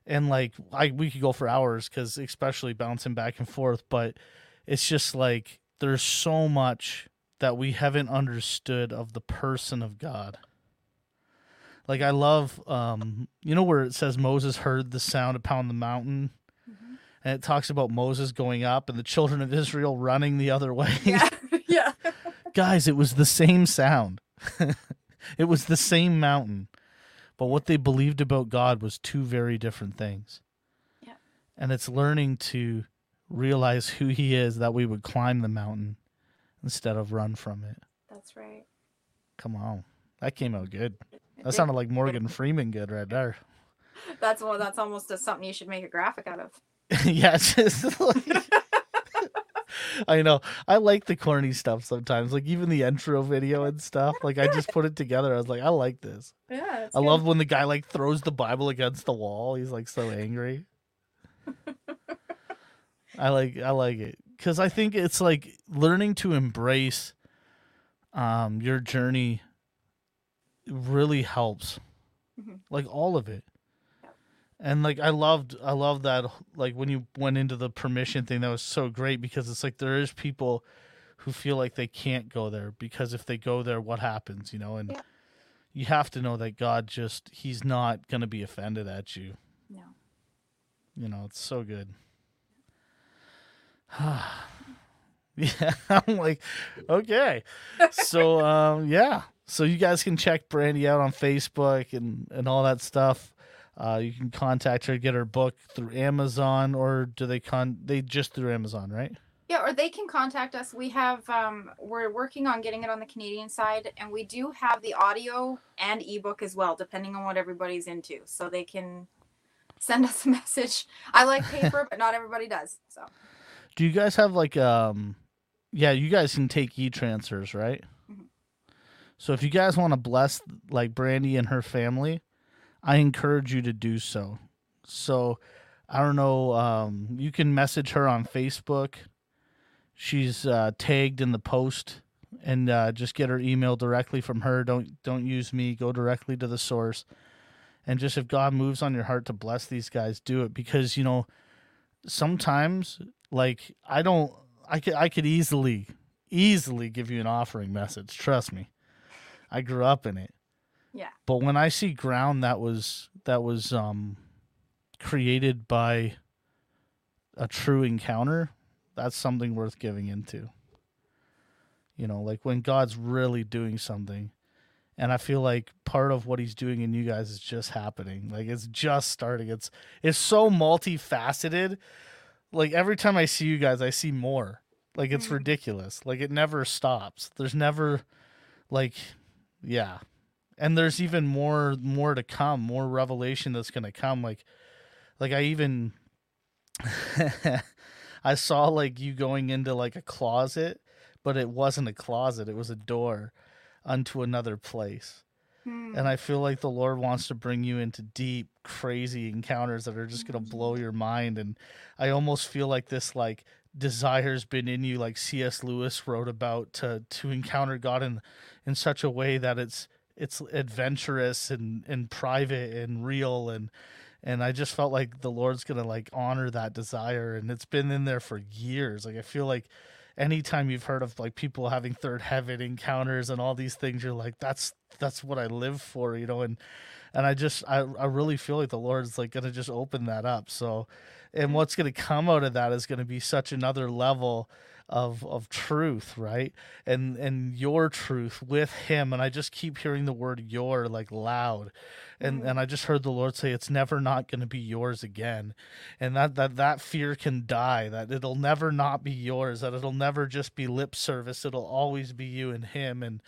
and like I we could go for hours because especially bouncing back and forth, but it's just like there's so much that we haven't understood of the person of God. Like I love, um, you know, where it says Moses heard the sound upon the mountain, Mhm. and it talks about Moses going up and the children of Israel running the other way. Yeah. [LAUGHS] yeah. Guys, it was the same sound. [LAUGHS] it was the same mountain, but what they believed about God was two very different things. Yeah. And it's learning to realize who He is that we would climb the mountain instead of run from it. That's right. Come on, that came out good. That sounded like [LAUGHS] Morgan Freeman good right there. That's well. That's almost a, something you should make a graphic out of. [LAUGHS] yeah, it's just like [LAUGHS] I know. I like the corny stuff sometimes, like even the intro video and stuff. Like I just put it together. I was like, I like this. Yeah. I love when the guy like throws the Bible against the wall. He's like so angry. I like I like it cuz I think it's like learning to embrace um your journey really helps. Mhm. Like all of it. And like I loved I love that like when you went into the permission thing that was so great because it's like there is people who feel like they can't go there because if they go there what happens, you know? And Yeah. you have to know that God just he's not going to be offended at you. No. You know, it's so good. [SIGHS] [LAUGHS] yeah, I'm like, okay. So um yeah. So you guys can check Brandie out on Facebook and and all that stuff. Uh, you can contact her, get her book through Amazon, or do they con? They just through Amazon, right? Yeah, or they can contact us. We have um we're working on getting it on the Canadian side and we do have the audio and ebook as well, depending on what everybody's into. So they can send us a [LAUGHS] message. I like paper, but not everybody does. So Do you guys have like um yeah, you guys can take e-transfers, right? So if you guys want to bless like Brandie and her family, I encourage you to do so. So I don't know, um you can message her on Facebook. She's uh tagged in the post and uh just get her email directly from her. Don't don't use me, go directly to the source. And just if God moves on your heart to bless these guys, do it because you know sometimes like I don't I could I could easily easily give you an offering message, trust me. I grew up in it. Yeah. But when I see ground that was that was um created by a true encounter, that's something worth giving into. You know, like when God's really doing something. And I feel like part of what he's doing in you guys is just happening. Like it's just starting. It's it's so multifaceted. Like every time I see you guys, I see more. Like it's Mhm. ridiculous. Like it never stops. There's never like yeah. And there's even more more to come, more revelation that's going to come like like I even [LAUGHS] I saw like you going into like a closet, but it wasn't a closet, it was a door. unto another place. Hmm. And I feel like the Lord wants to bring you into deep, crazy encounters that are just going to blow your mind. And I almost feel like this, like, desire's been in you, like C.S. Lewis wrote about, to to encounter God in in such a way that it's it's adventurous and and private and real and and I just felt like the Lord's gonna like honor that desire, and it's been in there for years. Like I feel like anytime you've heard of like people having third heaven encounters and all these things, you're like, that's that's what I live for, you know. And and I just I I really feel like the Lord's like gonna just open that up. So, and what's gonna come out of that is gonna be such another level of of truth right? And and your truth with him and i just keep hearing the word your like loud. And Mhm. and i just heard the lord say it's never not going to be yours again. And that that that fear can die that it'll never not be yours that it'll never just be lip service it'll always be you and him and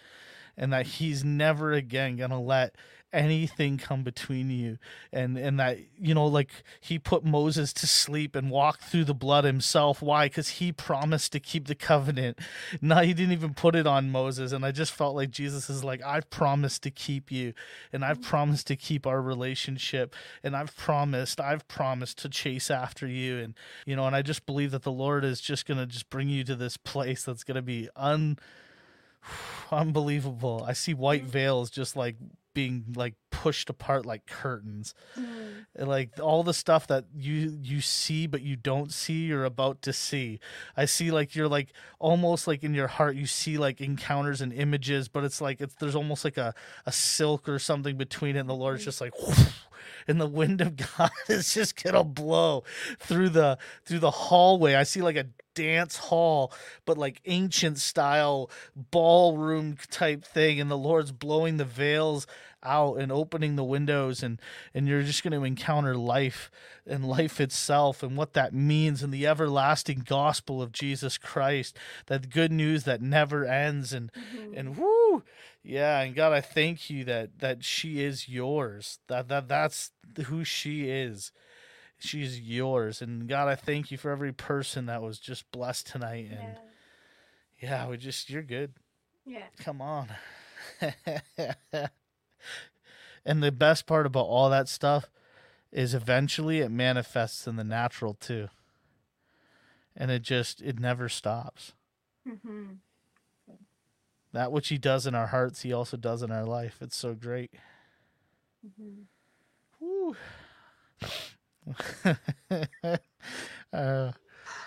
and that he's never again going to let anything come between you. And and that you know like he put Moses to sleep and walked through the blood himself. Why? Cuz he promised to keep the covenant. [LAUGHS] Now he didn't even put it on Moses. And I just felt like Jesus is like I've promised to keep you and I've mm-hmm. promised to keep our relationship and I've promised I've promised to chase after you. And you know and I just believe that the Lord is just to just bring you to this place that's to be un [SIGHS] unbelievable. I see white veils just like being like pushed apart like curtains. Mm-hmm. And, like all the stuff that you you see but you don't see you're about to see. I see like you're like almost like in your heart you see like encounters and images but it's like it's there's almost like a a silk or something between it and the Lord's mm-hmm. just like [LAUGHS] and the wind of [LAUGHS] God is just gonna blow through the through the hallway. I see like a dance hall, but like ancient style ballroom type thing, and the Lord's blowing the veils out and opening the windows and and you're just going to encounter life and life itself and what that means and the everlasting gospel of Jesus Christ that good news that never ends and Mhm. and whoo yeah and god i thank you that that she is yours that that that's who she is she's yours. And god i thank you for every person that was just blessed tonight. And yeah. yeah we just you're good. Yeah. come on. [LAUGHS] And the best part about all that stuff is eventually it manifests in the natural too. And it just it never stops. Hmm that which he does in our hearts he also does in our life. It's so great. Mm-hmm. Woo. [LAUGHS] uh,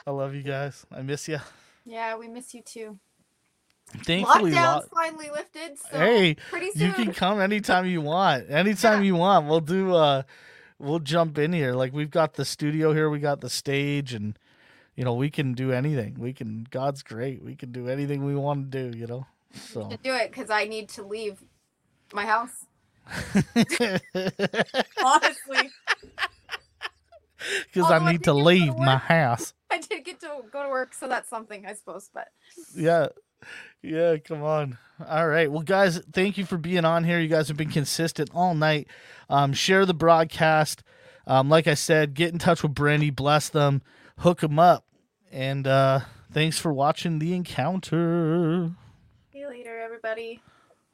I love you guys. I miss you. Yeah, we miss you too. Thankfully, Lockdown's lo- finally lifted, so hey, pretty soon. you can come anytime you want. Anytime Yeah. you want. We'll do. Uh, we'll jump in here. Like we've got the studio here. We got the stage, and you know we can do anything. We can. God's great. We can do anything we want to do. You know. So. to do it because I need to leave my house. [LAUGHS] [LAUGHS] Honestly, [LAUGHS] I Although I need did to get to leave my house. [LAUGHS] I did get to go to work, so that's something, I suppose. But Yeah. Yeah, come on. All right. Well, guys, thank you for being on here. You guys have been consistent all night. Um, share the broadcast. Um, like I said, get in touch with Brandie, bless them, hook them up. And uh, thanks for watching the encounter. see you later, everybody.